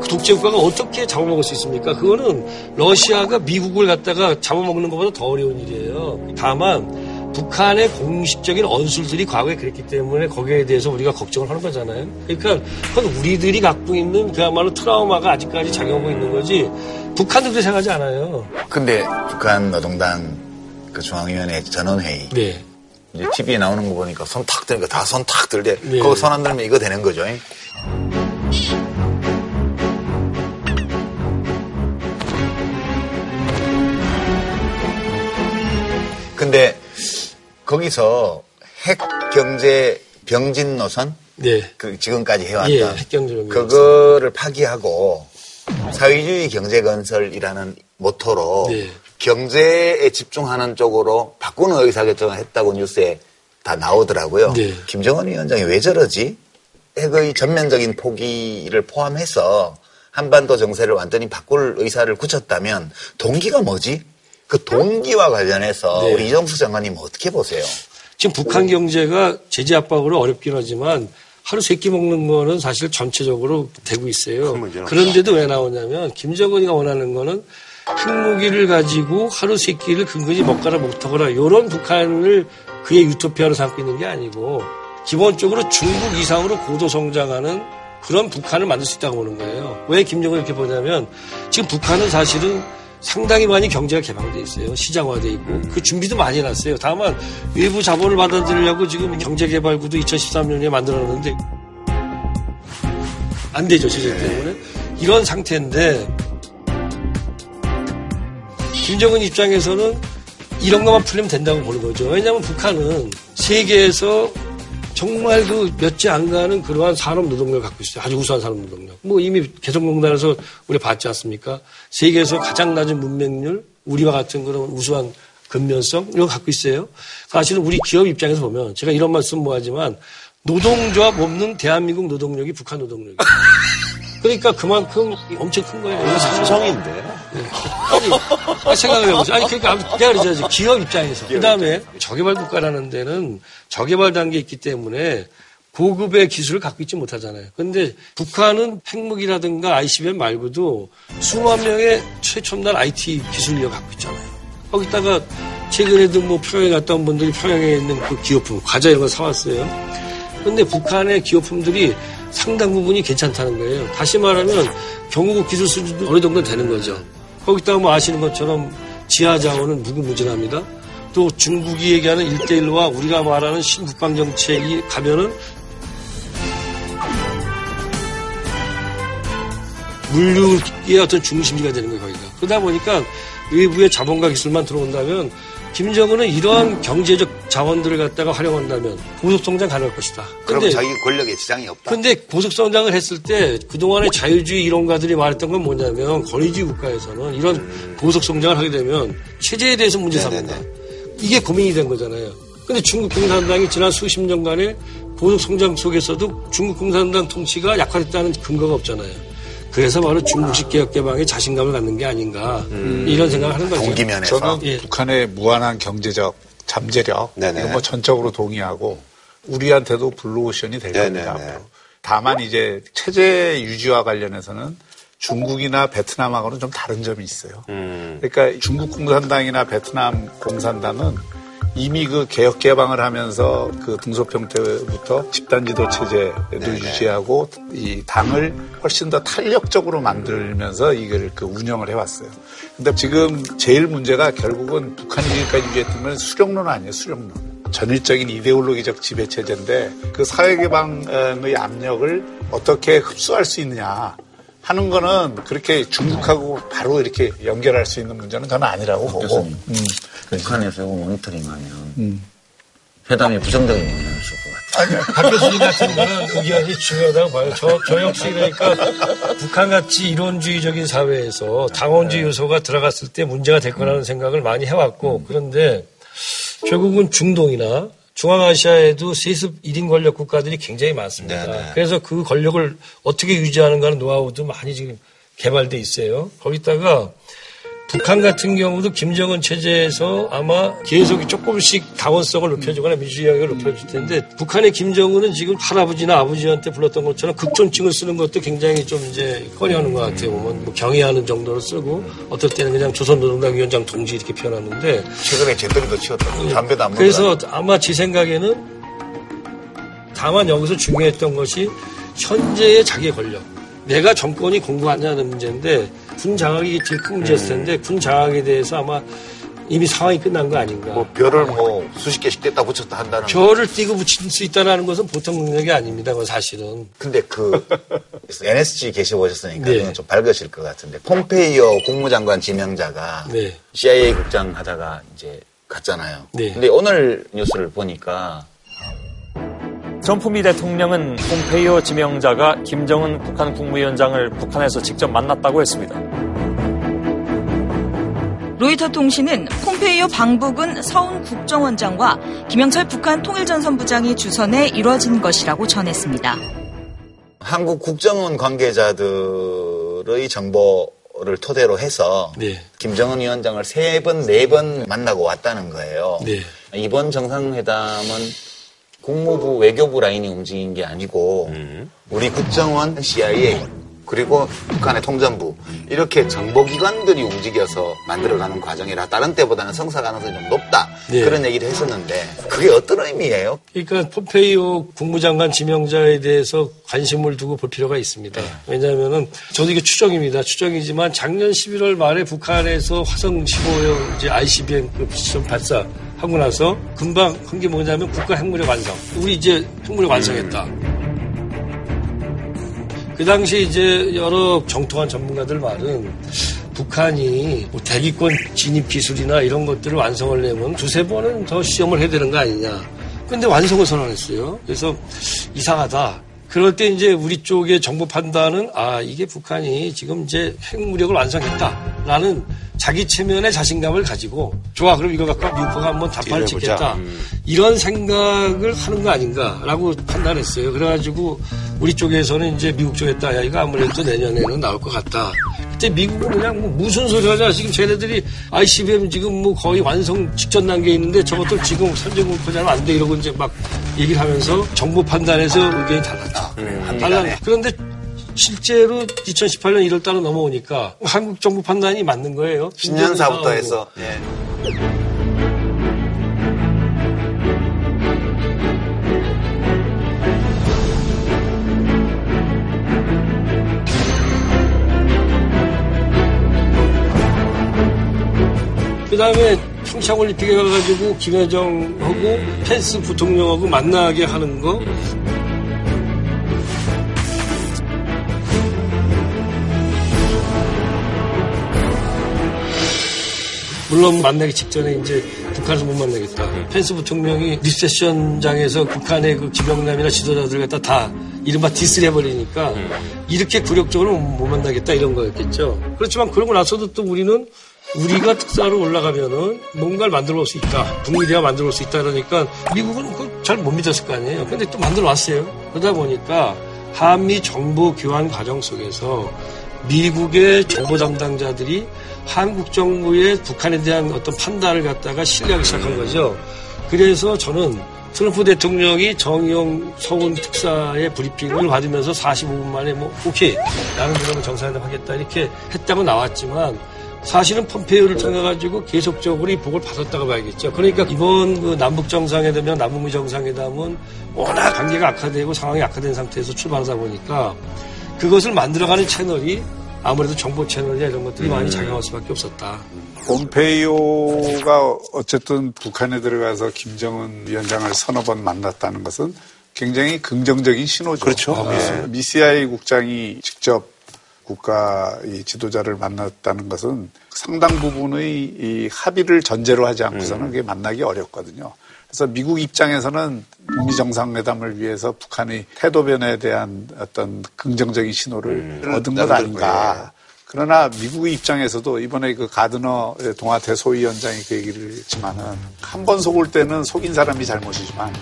그 독재 국가가 어떻게 잡아먹을 수 있습니까? 그거는 러시아가 미국을 갖다가 잡아먹는 것보다 더 어려운 일이에요. 다만 북한의 공식적인 언술들이 과거에 그랬기 때문에 거기에 대해서 우리가 걱정을 하는 거잖아요. 그러니까 그건 우리들이 갖고 있는 그야말로 트라우마가 아직까지 작용하고 있는 거지 북한들도 생각하지 않아요. 근데 북한 노동당 그 중앙위원회 전원회의 네. 이제 TV에 나오는 거 보니까 손탁 드니까 다 손 탁 들대. 네. 그거 손 안 들면 이거 되는 거죠. 근데 거기서 핵 경제 병진 노선 네. 그 지금까지 해왔던 예, 핵경제를 그거를 파기하고 사회주의 경제 건설이라는 모토로 네. 경제에 집중하는 쪽으로 바꾸는 의사결정을 했다고 뉴스에 다 나오더라고요. 네. 김정은 위원장이 왜 저러지? 핵의 전면적인 포기를 포함해서 한반도 정세를 완전히 바꿀 의사를 굳혔다면 동기가 뭐지? 그 동기와 관련해서 네. 우리 이정수 장관님 어떻게 보세요? 지금 북한 경제가 제재 압박으로 어렵긴 하지만 하루 세 끼 먹는 거는 사실 전체적으로 되고 있어요. 그런데도 왜 나오냐면 김정은이가 원하는 거는 핵무기를 가지고 하루 세 끼를 근근히 먹거나 못하거나 이런 북한을 그의 유토피아로 삼고 있는 게 아니고 기본적으로 중국 이상으로 고도 성장하는 그런 북한을 만들 수 있다고 보는 거예요. 왜 김정은 이렇게 보냐면 지금 북한은 사실은 상당히 많이 경제가 개방돼 있어요. 시장화돼 있고 그 준비도 많이 해놨어요. 다만 외부 자본을 받아들이려고 지금 경제개발구도 2013년에 만들었는데 안 되죠 제재 때문에 이런 상태인데 김정은 입장에서는 이런 것만 풀리면 된다고 보는 거죠. 왜냐하면 북한은 세계에서 정말 그 몇지 안 가는 그러한 산업 노동력을 갖고 있어요. 아주 우수한 산업 노동력. 뭐 이미 개성공단에서 우리 봤지 않습니까? 세계에서 가장 낮은 문맹률, 우리와 같은 그런 우수한 근면성 이런 거 갖고 있어요. 사실은 우리 기업 입장에서 보면 제가 이런 말씀 뭐 하지만 노동조합 없는 대한민국 노동력이 북한 노동력이에요. 그러니까 그만큼 엄청 큰 거예요. 삼성인데. 아니, 생각을 해보세요. 아니, 그러니까 아무튼 내가 그러죠. 기업 입장에서. 그 다음에 저개발 국가라는 데는 저개발 단계에 있기 때문에 고급의 기술을 갖고 있지 못하잖아요. 근데 북한은 핵무기라든가 ICBM 말고도 수만 명의 최첨단 IT 기술력을 갖고 있잖아요. 거기다가 최근에도 뭐 평양에 갔다 온 분들이 평양에 있는 그 기업품, 과자 이런 거 사왔어요. 근데 북한의 기업품들이 상당 부분이 괜찮다는 거예요. 다시 말하면 경국 기술 수준도 어느 정도 되는 거죠. 거기다가 뭐 아시는 것처럼 지하 자원은 무궁무진합니다. 또 중국이 얘기하는 일대일로와 우리가 말하는 신국방 정책이 가면은 물류의 어떤 중심지가 되는 거예요, 거기가. 그러다 보니까 외부의 자본과 기술만 들어온다면 김정은은 이러한 경제적 자원들을 갖다가 활용한다면 보석성장 가능할 것이다. 그럼 근데, 자기 권력에 지장이 없다. 근데 보석성장을 했을 때 그동안의 자유주의 이론가들이 말했던 건 뭐냐면 권위주의 국가에서는 이런 음. 보석성장을 하게 되면 체제에 대해서 문제 삼는다. 이게 고민이 된 거잖아요. 근데 중국 공산당이 지난 수십 년간의 고속성장 속에서도 중국 공산당 통치가 약화됐다는 근거가 없잖아요. 그래서 바로 중국식 개혁 개방에 자신감을 갖는 게 아닌가 이런 생각을 하는 거죠. 동기면에서. 저는 예. 북한의 무한한 경제적 잠재력 네네. 이건 뭐 전적으로 동의하고 우리한테도 블루오션이 될 네네네. 겁니다. 앞으로. 다만 이제 체제 유지와 관련해서는 중국이나 베트남하고는 좀 다른 점이 있어요. 음. 그러니까 중국 공산당이나 베트남 공산당은 이미 그 개혁 개방을 하면서 그 등소평 때부터 집단 지도 체제를 유지하고 이 당을 훨씬 더 탄력적으로 만들면서 이걸 그 운영을 해왔어요. 근데 지금 제일 문제가 결국은 북한이 지금까지 유지했던 건 수령론 아니에요, 수령론. 전일적인 이데올로기적 지배 체제인데 그 사회 개방의 압력을 어떻게 흡수할 수 있느냐 하는 거는 그렇게 중국하고 바로 이렇게 연결할 수 있는 문제는 저는 아니라고 보고. 음. 북한에서 이거 모니터링 하면 회담이 부정적인 영향을 줄 것 같아요. 박 교수님 같은 거는 의견이 중요하다고 봐요. 저, 저 역시 그러니까 북한같이 이론주의적인 사회에서 당원주의 요소가 들어갔을 때 문제가 될 거라는 생각을 많이 해왔고 그런데 결국은 중동이나 중앙아시아에도 세습 1인 권력 국가들이 굉장히 많습니다. 그래서 그 권력을 어떻게 유지하는가 하는 노하우도 많이 지금 개발돼 있어요. 거기다가 북한 같은 경우도 김정은 체제에서 아마 계속 조금씩 다원성을 높여주거나 민주주의 영역을 높여줄 텐데 북한의 김정은은 지금 할아버지나 아버지한테 불렀던 것처럼 극존칭을 쓰는 것도 굉장히 좀 이제 꺼려하는 것 같아요. 보면 뭐 경의하는 정도로 쓰고 어떨 때는 그냥 조선노동당 위원장 동지 이렇게 표현하는데 최근에 제떨이도 치웠다고 담배도 안 그래서 아마 제 생각에는 다만 여기서 중요했던 것이 현재의 자기 권력. 내가 정권이 공부하냐는 문제인데 군 장악이 제일 큰 문제였을 텐데 군 장악에 대해서 아마 이미 상황이 끝난 거 아닌가. 뭐 별을 뭐 수십 개씩 뗐다 붙였다 한다는 별을 띄고 붙일 수 있다는 것은 보통 능력이 아닙니다. 그건 사실은. 근데 그 NSG 계셔보셨으니까 네. 좀 밝으실 것 같은데 폼페이오 국무장관 지명자가 네. CIA 국장 하다가 이제 갔잖아요. 네. 근데 오늘 뉴스를 보니까 트럼프 미 대통령은 폼페이오 지명자가 김정은 북한 국무위원장을 북한에서 직접 만났다고 했습니다. 로이터 통신은 폼페이오 방북은 서훈 국정원장과 김영철 북한 통일전선부장이 주선해 이뤄진 것이라고 전했습니다. 한국 국정원 관계자들의 정보를 토대로 해서 네. 김정은 위원장을 세 번, 네 번 만나고 왔다는 거예요. 네. 이번 정상회담은 국무부 외교부 라인이 움직인 게 아니고 우리 국정원, CIA 그리고 북한의 통전부 이렇게 정보기관들이 움직여서 만들어가는 과정이라 다른 때보다는 성사 가능성이 좀 높다 네. 그런 얘기를 했었는데 그게 어떤 의미예요? 그러니까 폼페이오 국무장관 지명자에 대해서 관심을 두고 볼 필요가 있습니다. 왜냐하면은 저도 이게 추정입니다. 추정이지만 작년 11월 말에 북한에서 화성 15형 이제 ICBM 그 발사 하고 나서 금방 한 게 뭐냐면 국가 핵무력 완성. 우리 이제 핵무력 완성했다. 그 당시 이제 여러 정통한 전문가들 말은 북한이 뭐 대기권 진입 기술이나 이런 것들을 완성을 내면 두세 번은 더 시험을 해야 되는 거 아니냐. 근데 완성을 선언했어요. 그래서 이상하다. 그럴 때 이제 우리 쪽의 정보 판단은 아, 이게 북한이 지금 이제 핵무력을 완성했다라는 자기 체면의 자신감을 가지고 좋아, 그럼 이거 갖고 미국과 한번 딜해보자. 찍겠다. 음. 이런 생각을 하는 거 아닌가라고 판단했어요. 그래가지고 우리 쪽에서는 이제 미국 쪽에다 야 이거 아무래도 내년에는 나올 것 같다. 그때 미국은 그냥 뭐 무슨 소리 하냐 지금 쟤네들이 ICBM 지금 뭐 거의 완성 직전 단계에 있는데 저것들 지금 선제공포자는 안돼 이러고 이제 막 얘기를 하면서 정보 판단에서 의견이 달랐죠. 달라. 그런데 실제로 2018년 1월 달로 넘어오니까 한국 정부 판단이 맞는 거예요. 신년사부터 해서 예. 그 다음에 평창올림픽에 가가지고 김여정하고 펜스 부통령하고 만나게 하는 거. 물론 만나기 직전에 이제 북한에서 못 만나겠다. 펜스 부통령이 리셉션장에서 북한의 그 김영남이나 지도자들 갖다 다 이른바 디스를 해버리니까 이렇게 굴욕적으로 못 만나겠다 이런 거였겠죠. 그렇지만 그러고 나서도 또 우리는 우리가 특사로 올라가면은 뭔가를 만들어 올 수 있다. 북미대화 만들어 올 수 있다. 그러니까 미국은 그걸 잘 못 믿었을 거 아니에요. 근데 또 만들어 왔어요. 그러다 보니까 한미 정보 교환 과정 속에서 미국의 정보 담당자들이 한국 정부의 북한에 대한 어떤 판단을 갖다가 신뢰하기 시작한 거죠. 그래서 저는 트럼프 대통령이 정의용 서훈 특사의 브리핑을 받으면서 45분 만에 뭐 오케이 나는 그러면 정상회담 하겠다 이렇게 했다고 나왔지만 사실은 폼페이오를 통해 가지고 계속적으로 이 복을 받았다고 봐야겠죠. 그러니까 이번 그 남북 정상회담이나 남북미 정상회담은 워낙 관계가 악화되고 상황이 악화된 상태에서 출발하다 보니까 그것을 만들어가는 채널이 아무래도 정보 채널이나 이런 것들이 음. 많이 작용할 수밖에 없었다. 폼페이오가 어쨌든 북한에 들어가서 김정은 위원장을 서너 번 만났다는 것은 굉장히 긍정적인 신호죠. 그렇죠. 아, 네. 미시아이 국장이 직접 국가 이 지도자를 만났다는 것은 상당 부분의 이 합의를 전제로 하지 않고서는 그게 만나기 어렵거든요. 그래서 미국 입장에서는 북미 정상회담을 위해서 북한의 태도 변에 대한 어떤 긍정적인 신호를 얻은 것 아닌가. 그러나 미국의 입장에서도 이번에 그 가드너 동아 대소위원장이 그 얘기를 했지만은 한 번 속을 때는 속인 사람이 잘못이지만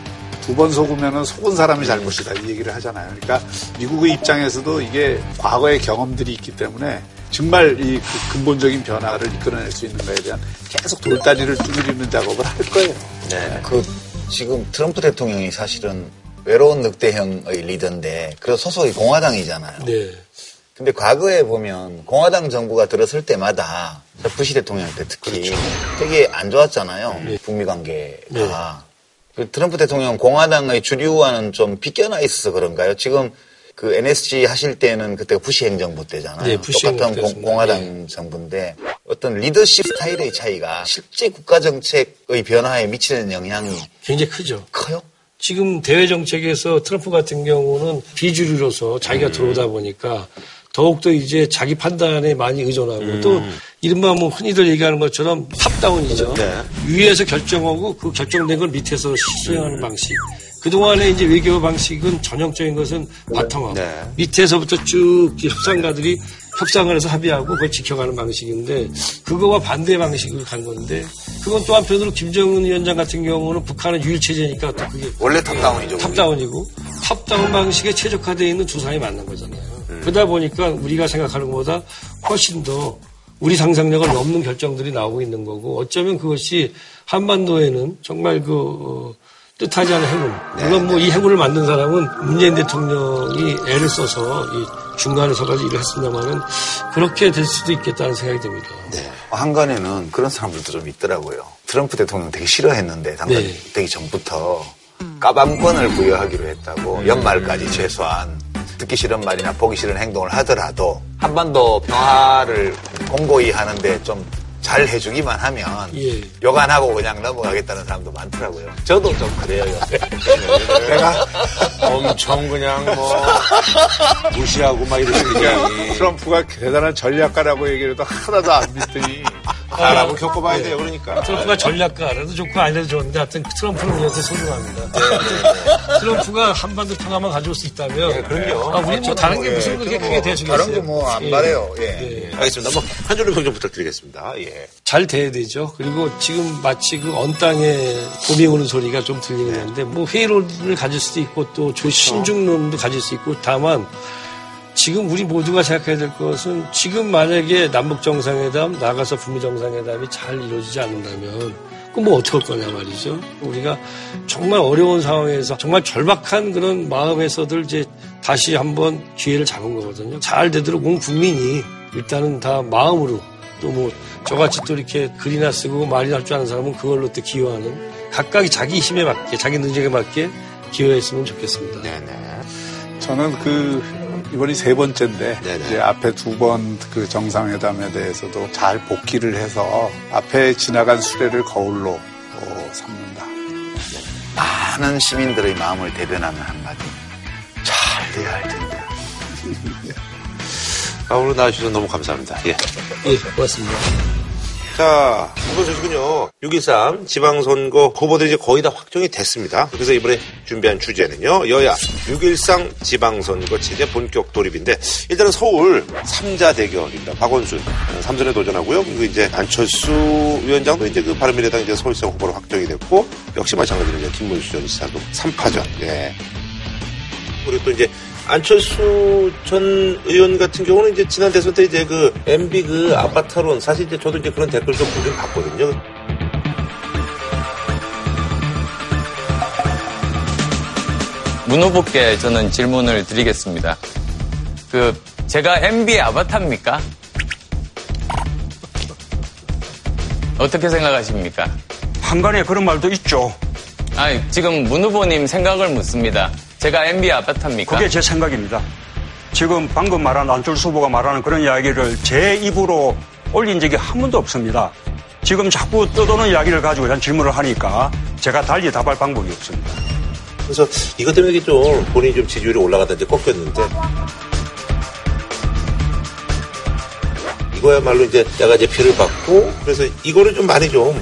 두 번 속으면은 속은 사람이 잘못이다 이 얘기를 하잖아요. 그러니까 미국의 입장에서도 이게 과거의 경험들이 있기 때문에 정말 이그 근본적인 변화를 이끌어낼 수 있는 거에 대한 계속 돌다리를 두드리는 작업을 할 거예요. 네. 그 지금 트럼프 대통령이 사실은 외로운 늑대형의 리더인데 그래서 소속이 공화당이잖아요. 네. 근데 과거에 보면 공화당 정부가 들었을 때마다 부시 대통령 때 특히 되게 안 좋았잖아요. 북미 관계가. 그 트럼프 대통령 공화당의 주류와는 좀 비껴나 있어서 그런가요? 지금 그 NSG 하실 때는 그때가 부시 행정부 때잖아요. 네, 부시 똑같은 공-. 공화당 정부인데 어떤 리더십 스타일의 차이가 실제 국가 정책의 변화에 미치는 영향이 굉장히 크죠. 커요? 지금 대외 정책에서 트럼프 같은 경우는 비주류로서 자기가 들어오다 보니까 더욱더 이제 자기 판단에 많이 의존하고 또 이른바 뭐 흔히들 얘기하는 것처럼 top-down이죠. 위에서 결정하고 그 결정된 걸 밑에서 수행하는 방식. 그동안에 이제 외교 방식은 전형적인 것은 bottom-up. 밑에서부터 쭉 협상가들이 협상을 해서 합의하고 그걸 지켜가는 방식인데 그거와 반대 방식으로 간 건데 그건 또 한편으로 김정은 위원장 같은 경우는 북한은 유일체제니까 또 그게 원래 top-down이죠. top-down이고 탑다운 방식에 최적화되어 있는 두 사람이 만난 거잖아요. 그러다 보니까 우리가 생각하는 것보다 훨씬 더 우리 상상력을 넘는 결정들이 나오고 있는 거고 어쩌면 그것이 한반도에는 정말 그 어, 뜻하지 않은 행운. 물론 뭐 이 행운을 만든 사람은 문재인 대통령이 애를 써서 이 중간에 서가지고 일을 했습니다만은 그렇게 될 수도 있겠다는 생각이 듭니다. 한간에는 그런 사람들도 좀 있더라고요. 트럼프 대통령 되게 싫어했는데 당선 네. 되기 전부터 까방권을 부여하기로 했다고 연말까지 최소한 듣기 싫은 말이나 보기 싫은 행동을 하더라도 한반도 평화를 공고히 하는데 좀 잘 해주기만 하면 예. 욕안 하고 그냥 넘어가겠다는 사람도 많더라고요. 저도 좀 그래요. 요새. 내가 엄청 그냥 뭐 무시하고 막 이러시니까 트럼프가 대단한 전략가라고 얘기를 해도 하나도 안 믿더니 사람을 겪어봐야 돼요. 그러니까. 트럼프가 전략가라도 좋고 아니라도 좋은데 하여튼 트럼프는 우리한테 소중합니다. 트럼프가 한반도 평화만 가져올 수 있다면 그럼요. 아, 우리 뭐 다른 게 무슨 그렇게 크게 대주겠어요. 다른 거 뭐안 예. 말해요. 예. 알겠습니다. 뭐 한 줄로 평좀 부탁드리겠습니다. 예. 잘 돼야 되죠. 그리고 지금 마치 그 언 땅에 봄이 오는 소리가 좀 들리는 건데 뭐 회의론을 가질 수도 있고 또 조- 신중론도 가질 수 있고 다만 지금 우리 모두가 생각해야 될 것은 지금 만약에 남북 정상회담 나가서 북미 정상회담이 잘 이루어지지 않는다면 그럼 뭐 어떻게 할 거냐 말이죠. 우리가 정말 어려운 상황에서 정말 절박한 그런 마음에서들 이제 다시 한번 기회를 잡은 거거든요. 잘 되도록 온 국민이 일단은 다 마음으로 또 뭐 저같이 또 이렇게 글이나 쓰고 말이나 할 줄 아는 사람은 그걸로 또 기여하는 각각이 자기 힘에 맞게 자기 능력에 맞게 기여했으면 좋겠습니다. 네네. 저는 그 이번이 세 번째인데 네네. 이제 앞에 두 번 그 정상회담에 대해서도 잘 복귀를 해서 앞에 지나간 수레를 거울로 어, 삼는다. 많은 시민들의 마음을 대변하는 한마디. 잘 돼야 할 텐데. 아, 오늘 나와주셔서 너무 감사합니다. 예. 예, 고맙습니다. 자, 이번 소식은요. 6.13 지방선거 후보들이 이제 거의 다 확정이 됐습니다. 그래서 이번에 준비한 주제는요. 여야 6.13 지방선거 체제 본격 돌입인데 일단은 서울 3자 대결입니다. 박원순 삼선에 도전하고요. 그리고 이제 안철수 위원장도 이제 그 바른미래당 이제 서울시장 후보로 확정이 됐고 역시 마찬가지로 이제 김문수 전 지사도 3파전. 예. 그리고 또 이제 안철수 전 의원 같은 경우는 이제 지난 대선 때 이제 그 MB 그 아바타론 사실 이제 저도 이제 그런 댓글 좀 보긴 봤거든요. 문 후보께 저는 질문을 드리겠습니다. 그 제가 MB의 아바타입니까? 어떻게 생각하십니까? 한간에 그런 말도 있죠. 아니, 지금 문 후보님 생각을 묻습니다. 제가 MB 아바타입니까? 그게 제 생각입니다. 지금 방금 말한 안철수 후보가 말하는 그런 이야기를 제 입으로 올린 적이 한 번도 없습니다. 지금 자꾸 떠도는 이야기를 가지고 이런 질문을 하니까 제가 달리 답할 방법이 없습니다. 그래서 이것 때문에 이게 좀 본인이 좀 지지율이 올라가다 이제 꺾였는데 이거야말로 이제 내가 이제 피를 받고 그래서 이거를 좀 많이 좀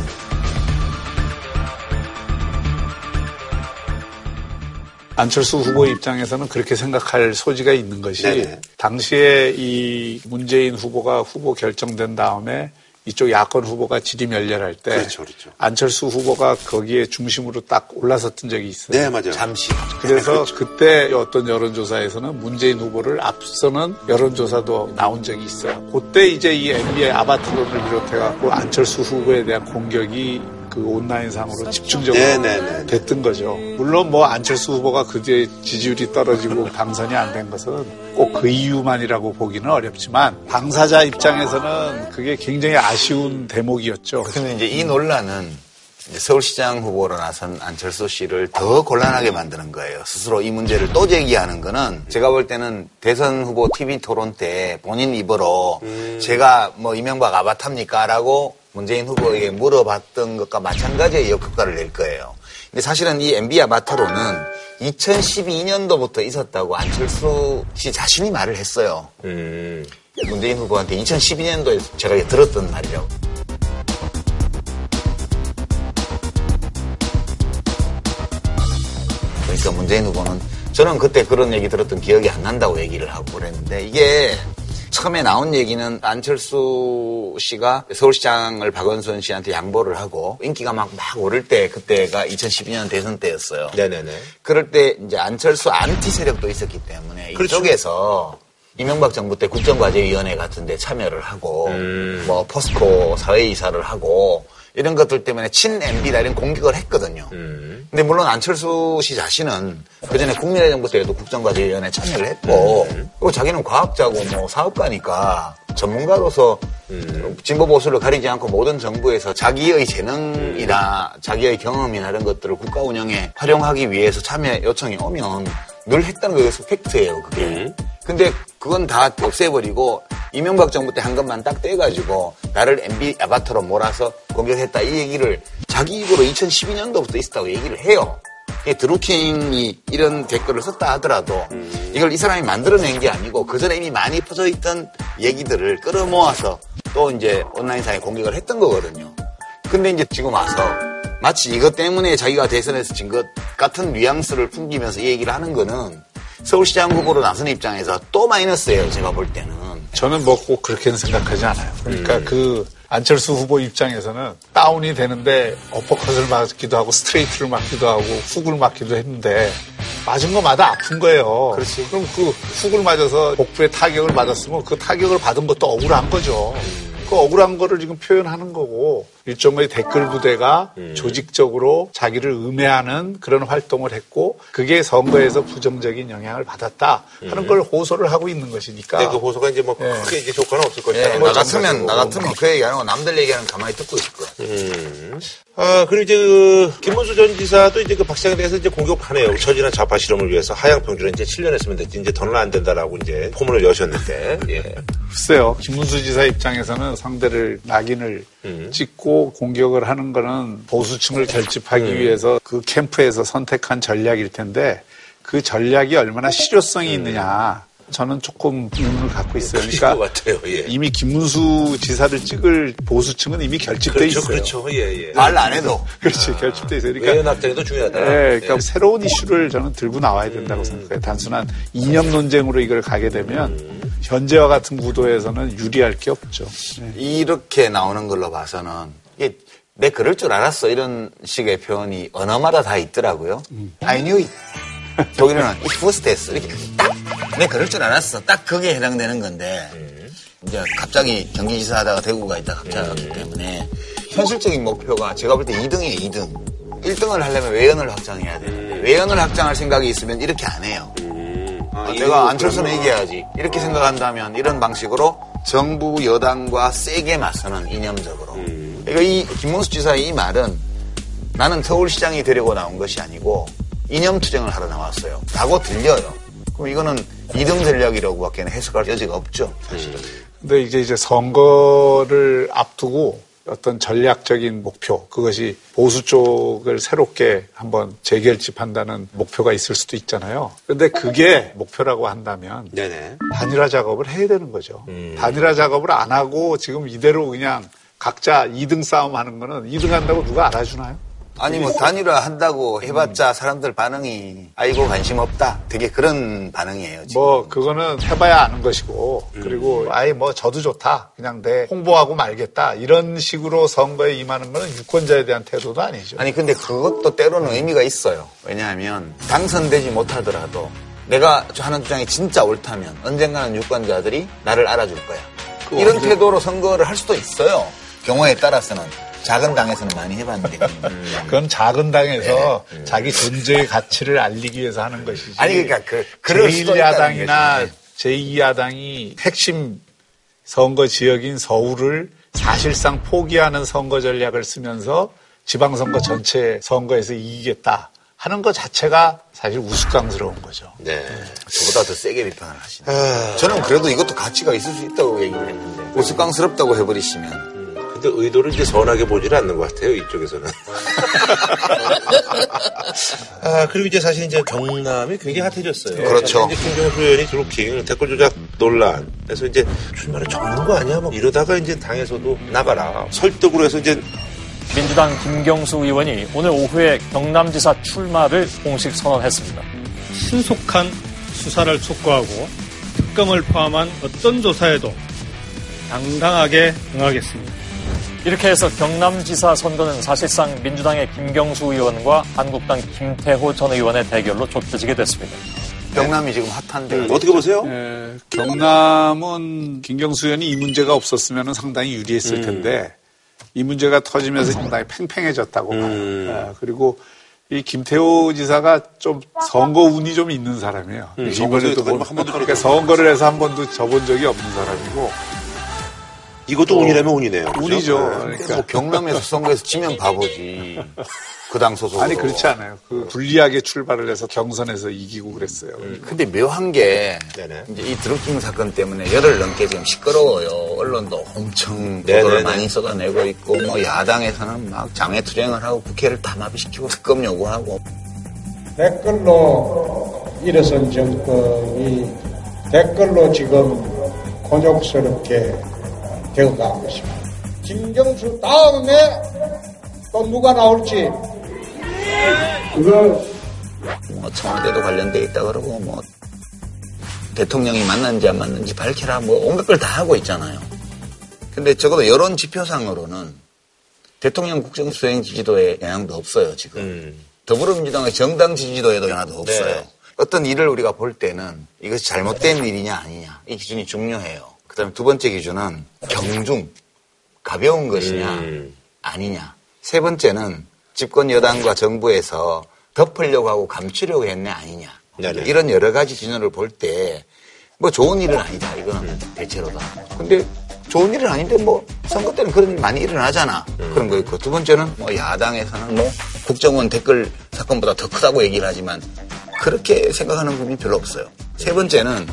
안철수 후보 입장에서는 그렇게 생각할 소지가 있는 것이 네네. 당시에 이 문재인 후보가 후보 결정된 다음에 이쪽 야권 후보가 지리멸렬할 때 그렇죠, 그렇죠. 안철수 후보가 거기에 중심으로 딱 올라섰던 적이 있어요. 네 맞아요. 잠시. 그래서 그때 어떤 여론조사에서는 문재인 후보를 앞서는 여론조사도 나온 적이 있어요. 그때 이제 이 MB의 아바트론을 비롯해갖고 안철수 후보에 대한 공격이 그 온라인상으로 집중적으로 네네네. 됐던 거죠. 물론 뭐 안철수 후보가 그 뒤에 지지율이 떨어지고 당선이 안 된 것은 꼭 그 이유만이라고 보기는 어렵지만 당사자 입장에서는 그게 굉장히 아쉬운 대목이었죠. 근데 이제 이 논란은 서울시장 후보로 나선 안철수 씨를 더 곤란하게 만드는 거예요. 스스로 이 문제를 또 제기하는 거는 제가 볼 때는 대선 후보 TV 토론 때 본인 입으로 제가 뭐 이명박 아바타입니까? 라고 문재인 후보에게 물어봤던 것과 마찬가지의 역효과를 낼 거예요. 근데 사실은 이 MB 아바타로는 2012년도부터 있었다고 안철수 씨 자신이 말을 했어요. 음. 문재인 후보한테 2012년도에 제가 들었던 말이라고. 그러니까 문재인 후보는 저는 그때 그런 얘기 들었던 기억이 안 난다고 얘기를 하고 그랬는데 이게 처음에 나온 얘기는 안철수 씨가 서울시장을 박원순 씨한테 양보를 하고 인기가 막, 막 오를 때 그때가 2012년 대선 때였어요. 네네네. 그럴 때 이제 안철수 안티 세력도 있었기 때문에 그렇죠. 이쪽에서 이명박 정부 때 국정과제위원회 같은 데 참여를 하고 음. 뭐 포스코 사회이사를 하고 이런 것들 때문에 친 MB다 이런 공격을 했거든요. 음. 근데 물론 안철수 씨 자신은 그전에 국민의 정부 때에도 국정과제위원회 참여를 했고 음. 그리고 자기는 과학자고 뭐 사업가니까 전문가로서 진보 보수를 가리지 않고 모든 정부에서 자기의 재능이나 자기의 경험이나 이런 것들을 국가 운영에 활용하기 위해서 참여 요청이 오면 늘 했다는 거에서 팩트예요, 그게. 근데 그건 다 없애버리고 이명박 정부 때 한 것만 딱 떼가지고 나를 MB 아바타로 몰아서 공격했다 이 얘기를 자기 입으로 2012년도부터 있었다고 얘기를 해요. 드루킹이 이런 댓글을 썼다 하더라도 이걸 이 사람이 만들어낸 게 아니고 그 전에 이미 많이 퍼져 있던 얘기들을 끌어모아서 또 이제 온라인상에 공격을 했던 거거든요. 근데 이제 지금 와서 마치 이것 때문에 자기가 대선에서 진 것 같은 뉘앙스를 풍기면서 이 얘기를 하는 거는 서울시장 후보로 나선 입장에서 또 마이너스예요. 제가 볼 때는. 저는 뭐 꼭 그렇게는 생각하지 않아요. 그러니까 그 안철수 후보 입장에서는 다운이 되는데 어퍼컷을 맞기도 하고 스트레이트를 맞기도 하고 훅을 맞기도 했는데 맞은 거마다 아픈 거예요. 그렇지. 그럼 그 훅을 맞아서 복부에 타격을 맞았으면 그 타격을 받은 것도 억울한 거죠. 그 억울한 거를 지금 표현하는 거고 일종의 댓글 부대가 조직적으로 자기를 음해하는 그런 활동을 했고 그게 선거에서 부정적인 영향을 받았다 하는 걸 호소를 하고 있는 것이니까 근데 그 호소가 이제 뭐 크게 이제 효과는 없을 것이다. 예, 나 같으면, 나 같으면 그 얘기 안 하고 남들 얘기하는 거 가만히 듣고 있을 거야. 음. 아, 그리고 이제 그, 김문수 전 지사도 이제 그 박시장에 대해서 이제 공격하네요. 처진한 좌파 실험을 위해서 하향 평준에 이제 7년 했으면 됐지. 이제 더는 안 된다라고 이제 포문을 여셨는데, 예. 글쎄요. 김문수 지사 입장에서는 상대를 낙인을 찍고 공격을 하는 거는 보수층을 결집하기 위해서 그 캠프에서 선택한 전략일 텐데 그 전략이 얼마나 실효성이 있느냐. 저는 조금 의문을 갖고 있어요. 그러니까 것 같아요, 예. 이미 김문수 지사를 찍을 보수층은 이미 결집돼 그렇죠, 있어요. 그렇죠. 예, 예. 말 안 해도. 그렇지, 결집돼 있어요. 그러니까 외연 확장도 중요하다. 네, 그러니까 새로운 이슈를 저는 들고 나와야 된다고 생각해요. 단순한 이념 논쟁으로 이걸 가게 되면 현재와 같은 구도에서는 유리할 게 없죠. 네. 이렇게 나오는 걸로 봐서는 이게 내 그럴 줄 알았어 이런 식의 표현이 언어마다 다 있더라고요. I knew it. 독일어는 it was this. 이렇게 딱내 그럴 줄 알았어. 딱 그게 해당되는 건데 이제 갑자기 경기지사 하다가 대구가 있다 갑자기 왔기 때문에 현실적인 목표가 제가 볼 때 2등이에요 2등. 1등을 하려면 외연을 확장해야 되는데 외연을 확장할 생각이 있으면 이렇게 안 해요. 아, 내가 안철수는 이겨야지. 이렇게 생각한다면 이런 방식으로 정부 여당과 세게 맞서는 이념적으로 그러니까 이 김문수 지사의 이 말은 나는 서울시장이 되려고 나온 것이 아니고 이념 투쟁을 하러 나왔어요. 라고 들려요. 그럼 이거는 이등 전략이라고밖에 해석할 여지가 없죠, 사실은. 근데 이제 이제 선거를 앞두고 어떤 전략적인 목표, 그것이 보수 쪽을 새롭게 한번 재결집한다는 목표가 있을 수도 있잖아요. 근데 그게 목표라고 한다면 네네. 단일화 작업을 해야 되는 거죠. 음. 단일화 작업을 안 하고 지금 이대로 그냥 각자 2등 싸움 하는 거는 2등 한다고 누가 알아주나요? 아니 뭐 단일화 한다고 해봤자 사람들 반응이 아이고 관심 없다. 되게 그런 반응이에요. 지금. 뭐 그거는 해봐야 아는 것이고 그리고 아예 뭐 저도 좋다 그냥 내 홍보하고 말겠다 이런 식으로 선거에 임하는 거는 유권자에 대한 태도도 아니죠. 아니 근데 그것도 때로는 의미가 있어요. 왜냐하면 당선되지 못하더라도 내가 하는 주장이 진짜 옳다면 언젠가는 유권자들이 나를 알아줄 거야. 이런 언제- 태도로 선거를 할 수도 있어요. 경우에 따라서는 작은 당에서는 많이 해봤는데. 그건 작은 당에서 자기 존재의 가치를 알리기 위해서 하는 것이지. 아니 그러니까 그 그럴 수도 있다는 제1야당이나 거죠. 제2야당이 핵심 선거 지역인 서울을 사실상 포기하는 선거 전략을 쓰면서 지방선거 전체 선거에서 이기겠다 하는 것 자체가 사실 우스꽝스러운 거죠. 네. 저보다 더 세게 비판을 하시네. 저는 그래도 이것도 가치가 있을 수 있다고 얘기를 했는데 우스꽝스럽다고 해버리시면 근데 의도를 이제 선하게 보지는 않는 것 같아요, 이쪽에서는. 아, 그리고 이제 사실 이제 경남이 굉장히 핫해졌어요. 그렇죠. 이제 김경수 의원이 드루킹 댓글 조작 논란. 그래서 이제 출마를 접는 거 아니야? 막 이러다가 이제 당에서도 나가라. 설득으로 해서 이제 민주당 김경수 의원이 오늘 오후에 경남지사 출마를 공식 선언했습니다. 신속한 수사를 촉구하고 특검을 포함한 어떤 조사에도 당당하게 응하겠습니다. 이렇게 해서 경남지사 선거는 사실상 민주당의 김경수 의원과 한국당 김태호 전 의원의 대결로 좁혀지게 됐습니다. 경남이 지금 핫한데 어떻게 보세요? 예, 경남은 김경수 의원이 이 문제가 없었으면 상당히 유리했을 텐데 이 문제가 터지면서 상당히 팽팽해졌다고 봐요. 예, 그리고 이 김태호 지사가 좀 선거 운이 좀 있는 사람이에요. 음, 이번에도 뭐, 한 번도 그러니까 선거를 해서 한 번도 져본 적이 없는 사람이고 이것도 운이라면 운이네요. 그죠? 운이죠. 네. 그러니까 뭐 경남에서 선거에서 지면 바보지. 그 당 소속으로. 아니 그렇지 않아요. 그 불리하게 출발을 해서 경선에서 이기고 그랬어요. 근데 묘한 게 네네. 이제 이 드루킹 사건 때문에 열흘 넘게 지금 시끄러워요. 언론도 엄청 네네네. 보도를 많이 쏟아내고 있고 뭐 야당에서는 막 장외 투쟁을 하고 국회를 다 마비시키고 특검 요구하고 댓글로 일어선 정권이 댓글로 지금 곤욕스럽게 되어가고 있습니다. 김경수 다음에 또 누가 나올지 그거 뭐 청와대도 관련돼 있다 그러고 뭐 대통령이 만났는지 안 만났는지 밝혀라 뭐 온갖 걸 다 하고 있잖아요. 근데 적어도 여론 지표상으로는 대통령 국정 수행 지지도에 영향도 없어요 지금. 음. 더불어민주당의 정당 지지도에도 영향도 없어요. 네. 어떤 일을 우리가 볼 때는 이것이 잘못된 일이냐 아니냐 이 기준이 중요해요. 그다음에 두 번째 기준은 경중 가벼운 것이냐 음. 아니냐. 세 번째는 집권 여당과 정부에서 덮으려고 하고 감추려고 했네 아니냐. 네네. 이런 여러 가지 기준을 볼 때 뭐 좋은 일은 아니다 이거는 대체로 다. 근데 좋은 일은 아닌데 뭐 선거 때는 그런 일 많이 일어나잖아. 그런 거 있고 두 번째는 뭐 야당에서는 뭐 국정원 댓글 사건보다 더 크다고 얘기를 하지만 그렇게 생각하는 분이 별로 없어요. 세 번째는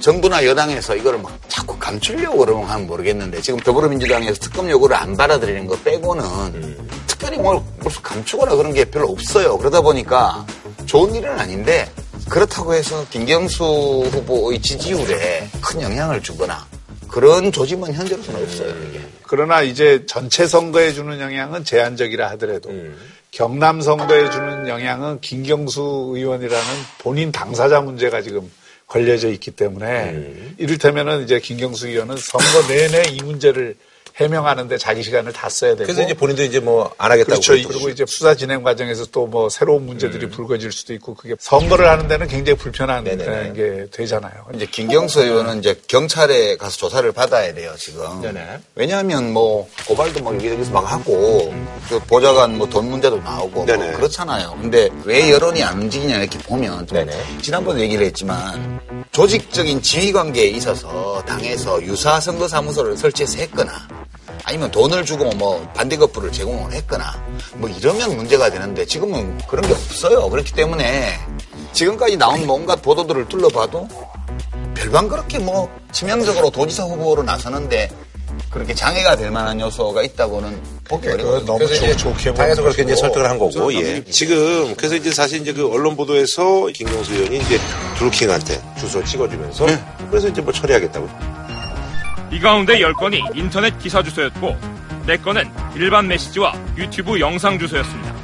정부나 여당에서 이거를 막 자꾸 감추려고 그러면 하면 모르겠는데 지금 더불어민주당에서 특검 요구를 안 받아들이는 거 빼고는 특별히 뭘 무슨 감추거나 그런 게 별로 없어요. 그러다 보니까 좋은 일은 아닌데 그렇다고 해서 김경수 후보의 지지율에 큰 영향을 주거나 그런 조짐은 현재로서는 없어요. 이게. 그러나 이제 전체 선거에 주는 영향은 제한적이라 하더라도 음. 경남 선거에 주는 영향은 김경수 의원이라는 본인 당사자 문제가 지금 걸려져 있기 때문에 음. 이를테면은 이제 김경수 의원은 선거 내내 이 문제를 해명하는데 자기 시간을 다 써야 되고 그래서 이제 본인도 이제 뭐 안 하겠다고. 그렇죠. 그리고 이제 수사 진행 과정에서 또 뭐 새로운 문제들이 음. 불거질 수도 있고 그게 선거를 하는 데는 굉장히 불편한 네네네. 게 되잖아요. 이제 김경수 의원은 이제 경찰에 가서 조사를 받아야 돼요, 지금. 네네. 왜냐하면 뭐 고발도 막 여기저기서 막 하고 그 보좌관 뭐 돈 문제도 나오고 뭐. 그렇잖아요. 근데 왜 여론이 안 움직이냐 이렇게 보면. 지난번에 얘기를 했지만 조직적인 지휘 관계에 있어서 당에서 유사 선거 사무소를 설치해서 했거나 아니면 돈을 주고 뭐 반대급부를 제공을 했거나 뭐 이러면 문제가 되는데 지금은 그런 게 없어요. 그렇기 때문에 지금까지 나온 뭐 온갖 보도들을 둘러봐도 별반 그렇게 뭐 치명적으로 도지사 후보로 나서는데 그렇게 장애가 될 만한 요소가 있다고는 보기 어려워요. 너무 좋- 좋게 당에서 그렇게 이제 설득을 한 거고, 예. 지금, 그래서 이제 사실 이제 그 언론 보도에서 김경수 의원이 이제 드루킹한테 주소 찍어주면서 그래서 이제 뭐 처리하겠다고. 이 가운데 10건이 인터넷 기사 주소였고 4건은 일반 메시지와 유튜브 영상 주소였습니다.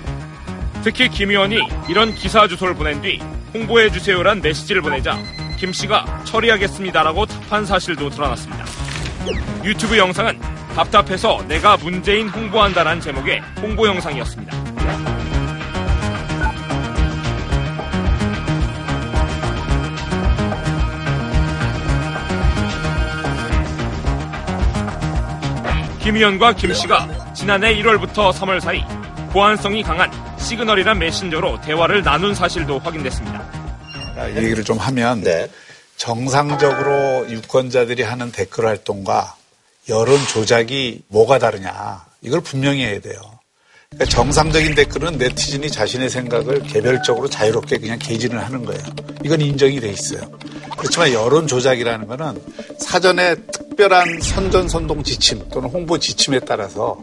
특히 김 의원이 이런 기사 주소를 보낸 뒤 홍보해 주세요란 메시지를 보내자 김 씨가 처리하겠습니다라고 답한 사실도 드러났습니다. 유튜브 영상은 답답해서 내가 문재인 홍보한다라는 제목의 홍보 영상이었습니다. 김 의원과 김 씨가 지난해 1월부터 3월 사이 보안성이 강한 시그널이란 메신저로 대화를 나눈 사실도 확인됐습니다. 아, 이 얘기를 좀 하면 네. 정상적으로 유권자들이 하는 댓글 활동과 여론 조작이 뭐가 다르냐 이걸 분명히 해야 돼요. 정상적인 댓글은 네티즌이 자신의 생각을 개별적으로 자유롭게 그냥 개진을 하는 거예요. 이건 인정이 돼 있어요. 그렇지만 여론 조작이라는 거는 사전에 특별한 선전 선동 지침 또는 홍보 지침에 따라서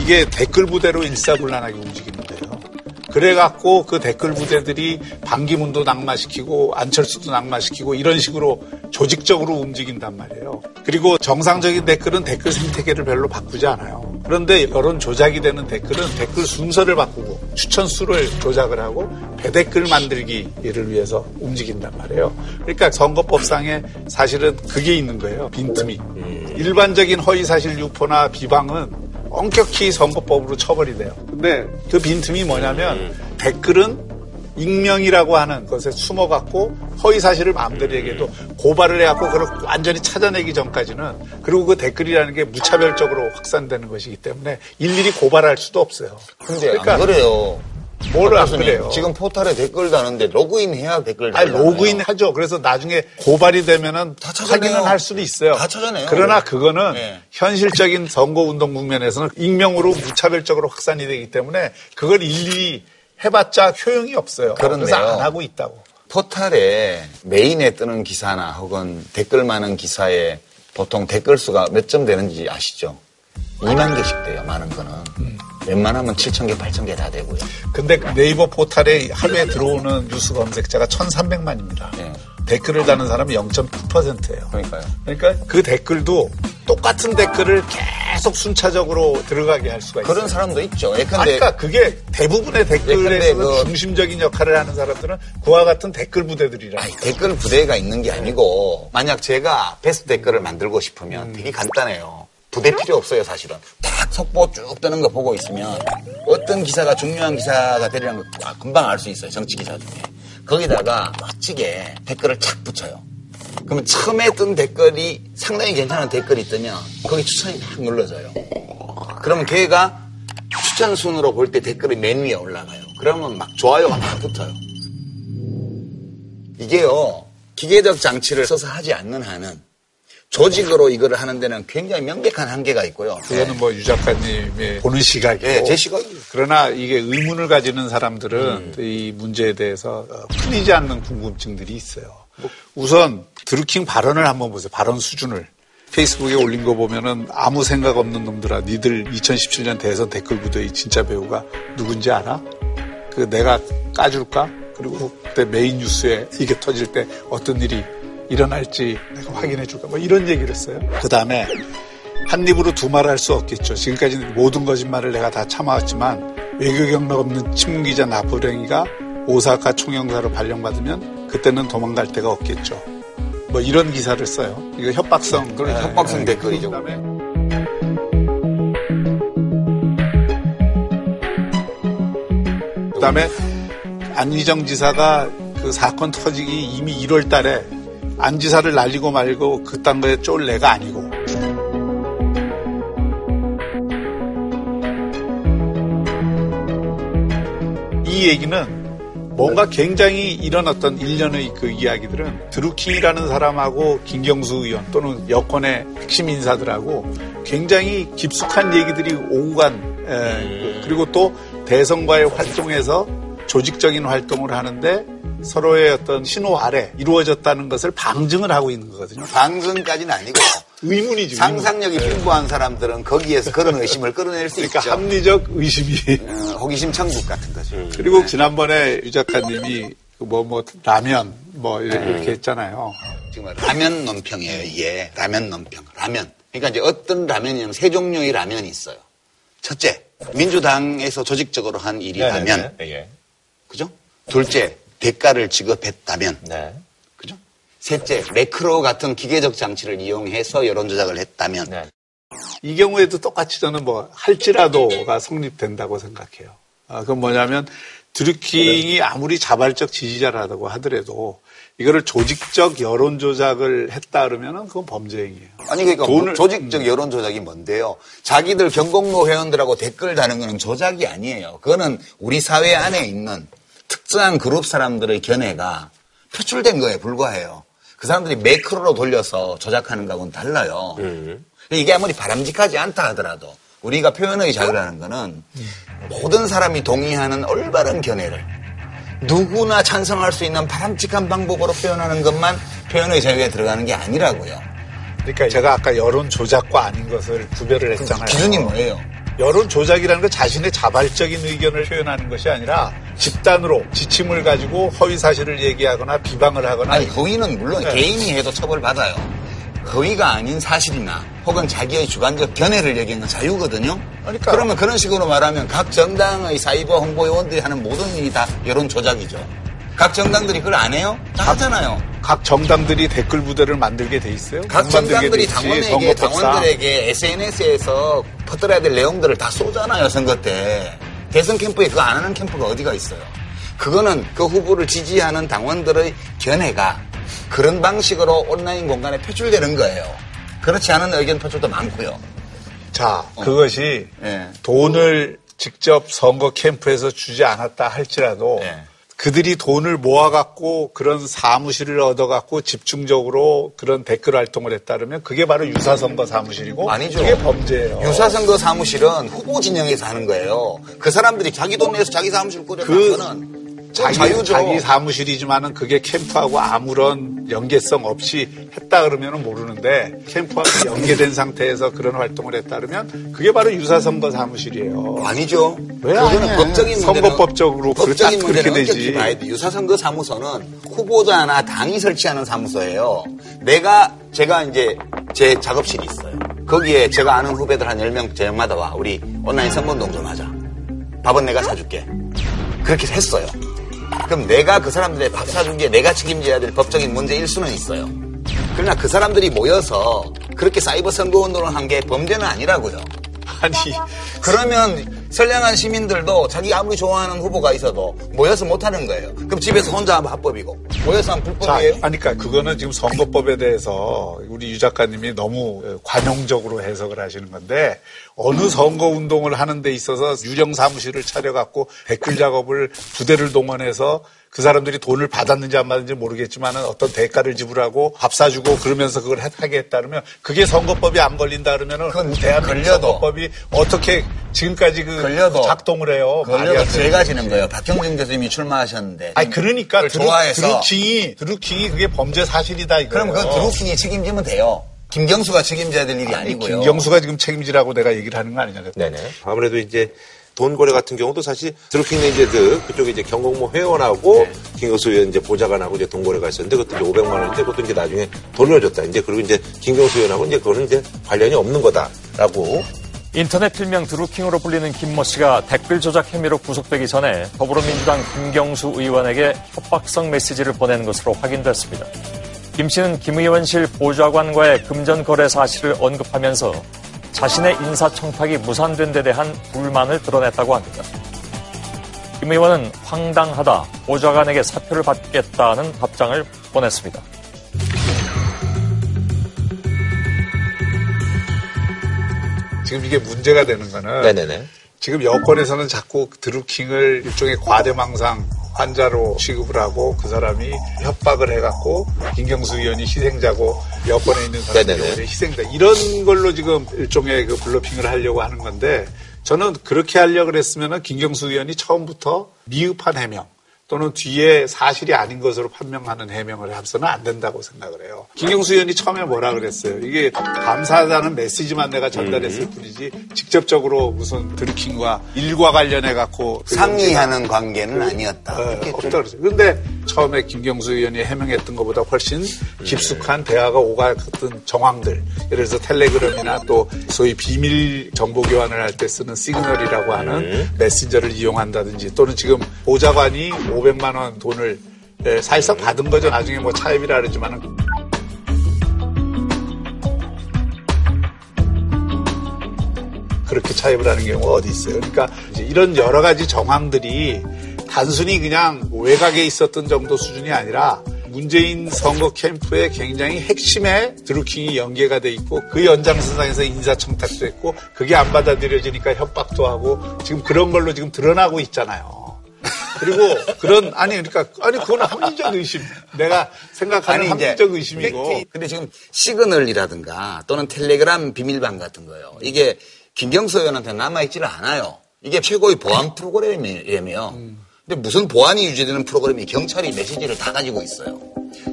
이게 댓글 부대로 일사불란하게 움직이는 거예요. 그래갖고 그 댓글 부대들이 반기문도 낙마시키고 안철수도 낙마시키고 이런 식으로 조직적으로 움직인단 말이에요. 그리고 정상적인 댓글은 댓글 생태계를 별로 바꾸지 않아요. 그런데 여론 조작이 되는 댓글은 댓글 순서를 바꾸고 추천 수를 조작을 하고 배댓글 만들기를 위해서 움직인단 말이에요. 그러니까 선거법상에 사실은 그게 있는 거예요. 빈틈이. 일반적인 허위 사실 유포나 비방은 엄격히 선거법으로 처벌이 돼요. 근데 그 빈틈이 뭐냐면 댓글은 익명이라고 하는 것에 숨어갖고 허위 사실을 마음대로 얘기해도 고발을 해갖고 그걸 완전히 찾아내기 전까지는 그리고 그 댓글이라는 게 무차별적으로 확산되는 것이기 때문에 일일이 고발할 수도 없어요. 근데 안 그래요. 뭘 안 그래요? 지금 포털에 댓글 다는데 로그인 해야 댓글 아니 달잖아요. 로그인 하죠. 그래서 나중에 고발이 되면은 찾아내요. 확인은 할 수도 있어요. 다 찾아내요. 그러나 그거는 네. 현실적인 선거 운동 국면에서는 익명으로 무차별적으로 확산이 되기 때문에 그걸 일일이 해봤자 효용이 없어요. 그런데요. 그래서 안 하고 있다고. 포털에 메인에 뜨는 기사나 혹은 댓글 많은 기사에 보통 댓글 수가 몇 점 되는지 아시죠? 2만 개씩 돼요, 많은 거는. 웬만하면 7천 개, 8천 개 다 되고요. 근데 네이버 포털에 하루에 들어오는 뉴스 검색자가 1,300만입니다. 댓글을 다는 사람이 0.9%예요. 그러니까요. 그러니까 그 댓글도 똑같은 댓글을 계속 순차적으로 들어가게 할 수가 있어요. 그런 사람도 있죠. 예컨대 그러니까 그게 대부분의 댓글에서 그- 중심적인 역할을 하는 사람들은 그와 같은 댓글 부대들이라. 댓글 부대가 있는 게 아니고 만약 제가 베스트 댓글을 만들고 싶으면 되게 간단해요. 부대 필요 없어요, 사실은. 딱 속보 쭉 뜨는 거 보고 있으면 어떤 기사가 중요한 기사가 되리라는 거 아, 금방 알 수 있어요, 정치 기사 중에. 거기다가 멋지게 댓글을 착 붙여요. 그러면 처음에 뜬 댓글이 상당히 괜찮은 댓글이 뜨면 거기 추천이 막 눌러져요. 그러면 걔가 추천 순으로 볼 때 댓글이 맨 위에 올라가요. 그러면 막 좋아요가 막 붙어요. 이게요, 기계적 장치를 써서 하지 않는 한은 조직으로 이거를 하는 데는 굉장히 명백한 한계가 있고요. 그거는 뭐 유 작가님의 보는 시각이고. 예, 제 시각이에요. 그러나 이게 의문을 가지는 사람들은 이 문제에 대해서 어, 풀리지 않는 궁금증들이 있어요. 우선 드루킹 발언을 한번 보세요. 발언 수준을. 페이스북에 올린 거 보면은 아무 생각 없는 놈들아, 니들 2017년 대선 댓글 부대의 진짜 배우가 누군지 알아? 그 내가 까줄까? 그리고 그때 메인 뉴스에 이게 터질 때 어떤 일이 일어날지 내가 확인해 줄까? 뭐 이런 얘기를 했어요. 그 다음에 한 입으로 두 말 할 수 없겠죠. 지금까지 모든 거짓말을 내가 다 참아왔지만 외교 경력 없는 친문기자 나부랭이가 오사카 총영사로 발령받으면 그때는 도망갈 데가 없겠죠. 뭐 이런 기사를 써요. 이거 협박성. 그런 협박성 댓글이죠. 그다음에 그다음에 안희정 지사가 그 사건 터지기 이미 1월 달에 안 지사를 날리고 말고 그딴 거에 쫄 내가 아니고. 이 얘기는 뭔가 굉장히 이런 어떤 일련의 그 이야기들은 드루킹이라는 사람하고 김경수 의원 또는 여권의 핵심 인사들하고 굉장히 깊숙한 얘기들이 오간 에, 그리고 또 대선과의 활동에서 조직적인 활동을 하는데 서로의 어떤 신호 아래 이루어졌다는 것을 방증을 하고 있는 거거든요. 방증까지는 아니고 의문이지. 상상력이 풍부한 사람들은 거기에서 그런 의심을 끌어낼 수 그러니까 있죠. 합리적 의심이. 어, 호기심 천국 같은 거죠. 그리고 지난번에 유 작가님이 뭐뭐 라면 뭐 이렇게, 음. 이렇게 했잖아요. 지금 라면 논평이에요, 이게. 라면 논평. 라면. 그러니까 이제 어떤 라면이냐면 세 종류의 라면이 있어요. 첫째, 민주당에서 조직적으로 한 일이라면. 예. 그죠? 둘째, 대가를 지급했다면. 네. 그죠? 셋째, 매크로 같은 기계적 장치를 이용해서 여론 조작을 했다면. 네. 이 경우에도 똑같이 저는 뭐 할지라도가 성립된다고 생각해요. 아, 그건 뭐냐면 드루킹이 아무리 자발적 지지자라고 하더라도 이거를 조직적 여론 조작을 했다 그러면은 그건 범죄 행위예요. 아니 그러니까 돈을- 조직적 여론 조작이 뭔데요? 자기들 경공모 회원들하고 댓글 다는 거는 조작이 아니에요. 그거는 우리 사회 안에 있는 특정한 그룹 사람들의 견해가 표출된 거에 불과해요. 그 사람들이 매크로로 돌려서 조작하는 거하고는 달라요. 이게 아무리 바람직하지 않다 하더라도 우리가 표현의 자유라는 거는 모든 사람이 동의하는 올바른 견해를 누구나 찬성할 수 있는 바람직한 방법으로 표현하는 것만 표현의 자유에 들어가는 게 아니라고요. 그러니까 제가 아까 여론 조작과 아닌 것을 구별을 했잖아요. 기준이 뭐예요? 여론 조작이라는 건 자신의 자발적인 의견을 표현하는 것이 아니라 집단으로 지침을 가지고 허위 사실을 얘기하거나 비방을 하거나 아니 허위는 물론 네. 개인이 해도 처벌받아요. 허위가 아닌 사실이나 혹은 자기의 주관적 견해를 얘기하는 건 자유거든요. 그러니까. 그러면 그런 식으로 말하면 각 정당의 사이버 홍보 요원들이 하는 모든 일이 다 여론 조작이죠. 각 정당들이 그걸 안 해요? 다 하잖아요. 각 정당들이 댓글 부대를 만들게 돼 있어요. 각 정당들이 당원에게. 당원들에게 SNS에서 퍼뜨려야 될 내용들을 다 쏘잖아요 선거 때 대선 캠프에 그거 안 하는 캠프가 어디가 있어요? 그거는 그 후보를 지지하는 당원들의 견해가 그런 방식으로 온라인 공간에 표출되는 거예요. 그렇지 않은 의견 표출도 많고요. 자, 어. 그것이 예. 돈을 직접 선거 캠프에서 주지 않았다 할지라도 예. 그들이 돈을 모아갖고 그런 사무실을 얻어갖고 집중적으로 그런 댓글 활동을 했다면 그게 바로 유사선거 사무실이고 아니죠. 그게 범죄예요. 유사선거 사무실은 후보 진영에서 하는 거예요. 그 사람들이 자기 돈 내서 자기 사무실 꾸려서 그 거는 자기, 자유죠. 자기 사무실이지만은 그게 캠프하고 아무런 연계성 없이 했다 그러면은 모르는데 캠프하고 연계된 상태에서 그런 활동을 했다 그러면 그게 바로 유사선거 사무실이에요. 아니죠. 왜 그거는? 법적인 선거법적으로 그렇게 법적인 그렇게 되지. 유사선거 사무소는 후보자나 당이 설치하는 사무소예요. 내가 제가 이제 제 작업실이 있어요. 거기에 제가 아는 후배들 한 10명 저녁마다 와. 우리 온라인 선거운동 좀 하자. 밥은 내가 사줄게. 그렇게 했어요. 그럼 내가 그 사람들의 밥 사준 게 내가 책임져야 될 법적인 문제일 수는 있어요. 그러나 그 사람들이 모여서 그렇게 사이버 선거 운동을 한 게 범죄는 아니라고요. 아니 그러면 선량한 시민들도 자기 아무리 좋아하는 후보가 있어도 모여서 못하는 거예요. 그럼 집에서 혼자 하면 합법이고 모여서 하면 자, 불법이에요. 아니, 그러니까 그거는 지금 선거법에 대해서 우리 유 작가님이 너무 관용적으로 해석을 하시는 건데 어느 선거 운동을 하는 데 있어서 유령 사무실을 차려갖고 댓글 작업을 부대를 동원해서 그 사람들이 돈을 받았는지 안 받았는지 모르겠지만 어떤 대가를 지불하고 밥 사주고 그러면서 그걸 하게 했다 그러면 그게 선거법이 안 걸린다 그러면은 그건 대한민국 걸려도. 선거법이 어떻게 지금까지 그 걸려도. 작동을 해요. 걸려도 죄가. 지는 거예요. 박형준 교수님이 출마하셨는데. 아니 그러니까 드루, 좋아해서. 드루킹이 드루킹이 그게 범죄 사실이다 이거예요. 그럼 그 드루킹이 책임지면 돼요. 김경수가 책임져야 될 일이 아니고요. 김경수가 지금 책임지라고 내가 얘기를 하는 거 아니냐. 네네. 아무래도 이제 돈 거래 같은 경우도 사실 드루킹 레인제드 그쪽에 이제 경공모 회원하고 김경수 의원 이제 보좌관하고 이제 돈 거래가 있었는데 그것도 이제 500만 원인데 그것도 이제 나중에 돌려줬다. 이제 그리고 이제 김경수 의원하고 이제 그거는 이제 관련이 없는 거다라고 인터넷 필명 드루킹으로 불리는 김모 씨가 댓글 조작 혐의로 구속되기 전에 더불어민주당 김경수 의원에게 협박성 메시지를 보낸 것으로 확인됐습니다. 김 씨는 김 의원실 보좌관과의 금전 거래 사실을 언급하면서 자신의 인사청탁이 무산된 데 대한 불만을 드러냈다고 합니다. 김 의원은 황당하다, 보좌관에게 사표를 받겠다는 답장을 보냈습니다. 지금 이게 문제가 되는 거는 네네네. 지금 여권에서는 자꾸 드루킹을 일종의 과대망상 환자로 취급을 하고 그 사람이 협박을 해갖고 김경수 의원이 희생자고 여권에 있는 사람들이. 희생자 이런 걸로 지금 일종의 그 블러핑을 하려고 하는 건데 저는 그렇게 하려고 그랬으면은 김경수 의원이 처음부터 미흡한 해명 또는 뒤에 사실이 아닌 것으로 판명하는 해명을 해서는 안 된다고 생각을 해요. 김경수 의원이 처음에 뭐라 그랬어요? 이게 감사하다는 메시지만 내가 전달했을 뿐이지 직접적으로 무슨 드루킹과 일과 관련해 갖고 상의하는 관계는 아니었다. 네, 없다 그랬어요. 그런데 처음에 김경수 의원이 해명했던 것보다 훨씬 깊숙한 대화가 오가던 정황들, 예를 들어서 텔레그램이나 또 소위 비밀 정보 교환을 할 때 쓰는 시그널이라고 하는 메신저를 이용한다든지 또는 지금 보좌관이 500만 원 돈을 예, 사실상 받은 거죠. 나중에 뭐 차입이라 그러지만은 그렇게 차입을 하는 경우가 어디 있어요. 그러니까 이런 여러 가지 정황들이 단순히 그냥 외곽에 있었던 정도 수준이 아니라 문재인 선거 캠프의 굉장히 핵심에 드루킹이 연계가 돼 있고 그 연장선상에서 인사청탁도 했고 그게 안 받아들여지니까 협박도 하고 지금 그런 걸로 지금 드러나고 있잖아요. 그리고 그런 아니 그러니까 아니 그거는 합리적 의심. 내가 생각하는 아니, 이제 합리적 의심이고. 근데 지금 시그널이라든가 또는 텔레그램 비밀방 같은 거요. 이게 김경수 의원한테 남아 있지를 않아요. 이게 최고의 보안 프로그램이라며. 근데 무슨 보안이 유지되는 프로그램이 경찰이 메시지를 다 가지고 있어요.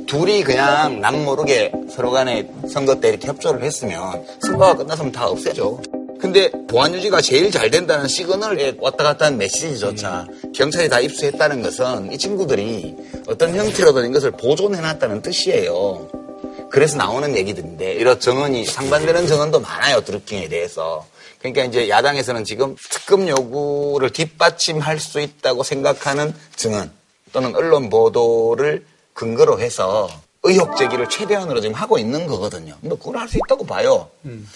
둘이 그냥 남 모르게 서로 간에 선거 때 이렇게 협조를 했으면 선거가 끝났으면 다 없애죠. 근데 보안 유지가 제일 잘 된다는 시그널에 왔다 갔다 하는 메시지조차 경찰이 다 입수했다는 것은 이 친구들이 어떤 형태로든 이것을 보존해놨다는 뜻이에요. 그래서 나오는 얘기들인데 이런 정언이 상반되는 정언도 많아요 드루킹에 대해서 그러니까 이제 야당에서는 지금 특검 요구를 뒷받침할 수 있다고 생각하는 증언 또는 언론 보도를 근거로 해서 의혹 제기를 최대한으로 지금 하고 있는 거거든요. 뭐 그걸 할 수 있다고 봐요.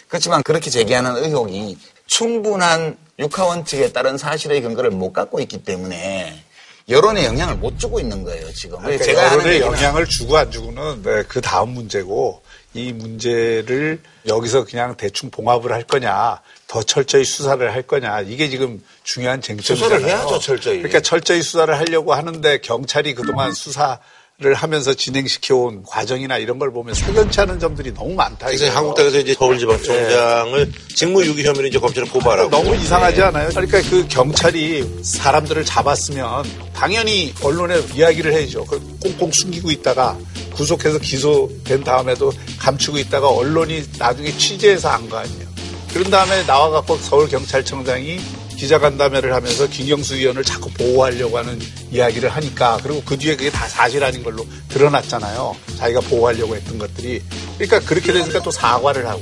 그렇지만 그렇게 제기하는 의혹이 충분한 육하원칙에 따른 사실의 근거를 못 갖고 있기 때문에 여론에 영향을 못 주고 있는 거예요 지금. 그러니까 제가 여론에 영향을 주고 안 주고는 네, 그 다음 문제고 이 문제를 여기서 그냥 대충 봉합을 할 거냐 더 철저히 수사를 할 거냐 이게 지금 중요한 쟁점이잖아요. 수사를 해야죠, 철저히. 그러니까 철저히 수사를 하려고 하는데 경찰이 그동안 수사 를 하면서 진행시켜 온 과정이나 이런 걸 보면 석연치 않은 점들이 너무 많다. 그래서. 한국당에서 이제 서울지방청장을 직무유기 혐의로 이제 검찰에 고발하고 너무 이상하지 네. 않아요? 그러니까 그 경찰이 사람들을 잡았으면 당연히 언론에 이야기를 해야죠. 그걸 꽁꽁 숨기고 있다가 구속해서 기소된 다음에도 감추고 있다가 언론이 나중에 취재해서 한거 아니에요. 그런 다음에 나와갖고 서울 경찰청장이 기자간담회를 하면서 김경수 의원을 자꾸 보호하려고 하는 이야기를 하니까 그리고 그 뒤에 그게 다 사실 아닌 걸로 드러났잖아요. 자기가 보호하려고 했던 것들이. 그러니까 그렇게 되니까 또 사과를 하고.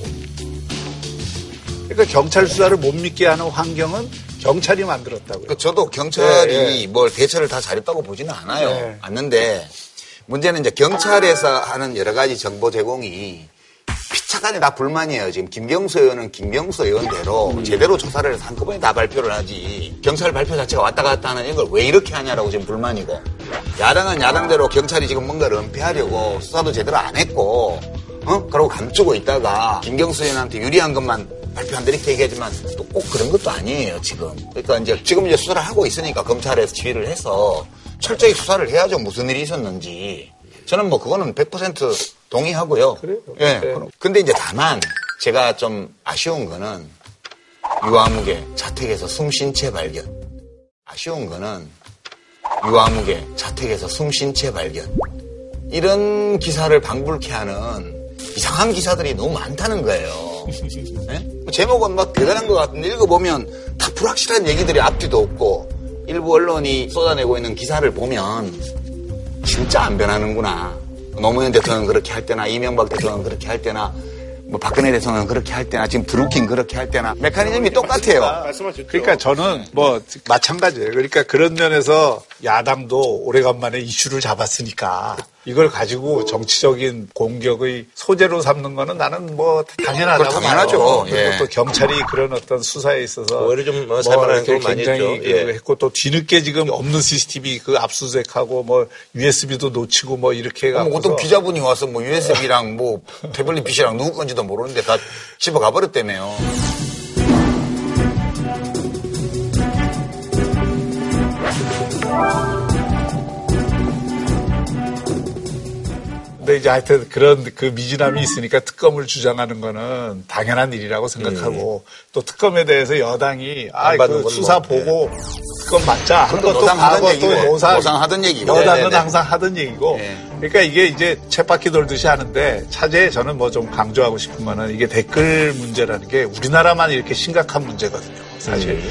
그러니까 경찰 수사를 못 믿게 하는 환경은 경찰이 만들었다고요. 그 저도 경찰이 네, 뭘 대처를 다 잘했다고 보지는 않아요. 네. 않는데 문제는 이제 경찰에서 하는 여러 가지 정보 제공이 피차간에 다 불만이에요. 지금 김경수 의원은 김경수 의원대로 음. 제대로 조사를 해서 한꺼번에 다 발표를 하지. 경찰 발표 자체가 왔다 갔다 하는 이걸 왜 이렇게 하냐라고 지금 불만이고. 야당은 야당대로 경찰이 지금 뭔가를 은폐하려고 수사도 제대로 안 했고, 어? 그러고 감추고 있다가 김경수 의원한테 유리한 것만 발표한다 이렇게 얘기하지만 또 꼭 그런 것도 아니에요, 지금. 그러니까 이제 지금 이제 수사를 하고 있으니까 검찰에서 지휘를 해서 철저히 수사를 해야죠. 무슨 일이 있었는지. 저는 뭐 그거는 100% 동의하고요. 그래요? 예. 그럼. 근데 이제 다만 제가 좀 아쉬운 거는 유아무개 자택에서 숨쉰 채 발견. 아쉬운 거는 유아무개 자택에서 숨쉰 채 발견. 이런 기사를 방불케 하는 이상한 기사들이 너무 많다는 거예요. 예? 뭐 제목은 막 대단한 것 같은데 읽어보면 다 불확실한 얘기들이 앞뒤도 없고 일부 언론이 쏟아내고 있는 기사를 보면 진짜 안 변하는구나. 노무현 대통령 그렇게 할 때나 이명박 대통령 그렇게 할 때나 뭐 박근혜 대통령 그렇게 할 때나 지금 드루킹 그렇게 할 때나 메커니즘이 똑같아요. 그러니까 저는 뭐 마찬가지예요. 그러니까 그런 면에서 야당도 오래간만에 이슈를 잡았으니까 이걸 가지고 정치적인 공격의 소재로 삼는 거는 나는 뭐 당연하다고 당연하죠. 그리고 예. 또 경찰이 그런 어떤 수사에 있어서 오히려 좀, 어, 살만한 경우 많이 굉장히 있죠. 예. 그 했고 또 뒤늦게 지금 없는 CCTV 그 압수수색하고 뭐 USB도 놓치고 뭐 이렇게 뭐 해갖고 어떤 기자분이 와서 뭐 USB랑 뭐 태블릿 PC랑 누구 건지도 모르는데 다 집어 가 버렸다며요. 근데 이제 하여튼 그런 그 미진함이 있으니까 특검을 주장하는 거는 당연한 일이라고 생각하고 또 특검에 대해서 여당이 아, 그건 수사 뭐, 보고 특검 맞자 그건 것도 과거 또 노상, 노상 하던 얘기고. 여당은 네네네. 항상 하던 얘기고. 그러니까 이게 이제 쳇바퀴 돌듯이 하는데 차제에 저는 뭐 좀 강조하고 싶은 거는 이게 댓글 문제라는 게 우리나라만 이렇게 심각한 문제거든요. 사실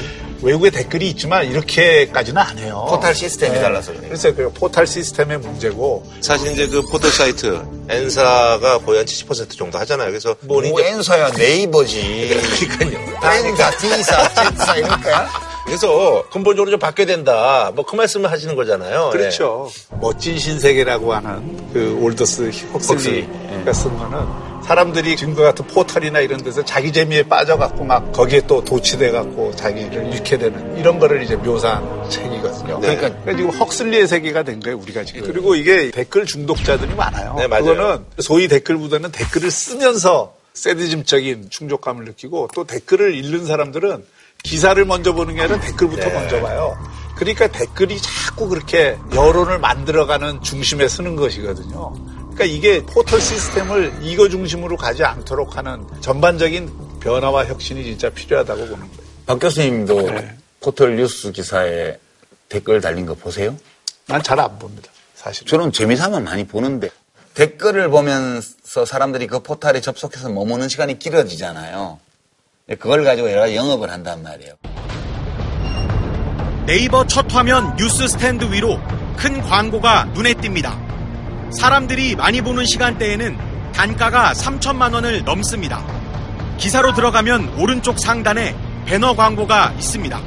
외국에 댓글이 있지만 이렇게까지는 안 해요. 포탈 시스템이 달라서 그래요. 그래서 그 포탈 시스템의 문제고 사실 이제 그 포털 사이트 N사가 거의 한 70% 정도 하잖아요. 그래서 뭐뭐 N사야 네이버지. 그러니까요. D사, Z사 이럴 거야? 그래서 근본적으로 좀 바뀌어야 된다. 뭐 그 말씀을 하시는 거잖아요. 그렇죠. 멋진 신세계라고 하는 그 올더스 헉슬리가 쓴 거는 사람들이 지금과 같은 포털이나 이런 데서 자기 재미에 빠져갖고 막 거기에 또 도취돼갖고 자기를 잃게 되는 이런 거를 이제 묘사한 책이거든요. 네. 그러니까, 지금 헉슬리의 세계가 된 거예요, 우리가 지금. 그리고 이게 댓글 중독자들이 많아요. 네, 맞아요. 그거는 소위 댓글보다는 댓글을 쓰면서 세디즘적인 충족감을 느끼고 또 댓글을 읽는 사람들은 기사를 먼저 보는 게 아니라 댓글부터 네. 먼저 봐요. 그러니까 댓글이 자꾸 그렇게 여론을 만들어가는 중심에 쓰는 것이거든요. 그러니까 이게 포털 시스템을 이거 중심으로 가지 않도록 하는 전반적인 변화와 혁신이 진짜 필요하다고 보는 거예요. 박 교수님도 포털 뉴스 기사에 댓글 달린 거 보세요? 난 잘 안 봅니다. 사실. 저는 재미삼아 많이 보는데 댓글을 보면서 사람들이 그 포털에 접속해서 머무는 시간이 길어지잖아요. 그걸 가지고 여러 가지 영업을 한단 말이에요. 네이버 첫 화면 뉴스 스탠드 위로 큰 광고가 눈에 띕니다. 사람들이 많이 보는 시간대에는 단가가 3천만 원을 넘습니다. 기사로 들어가면 오른쪽 상단에 배너 광고가 있습니다.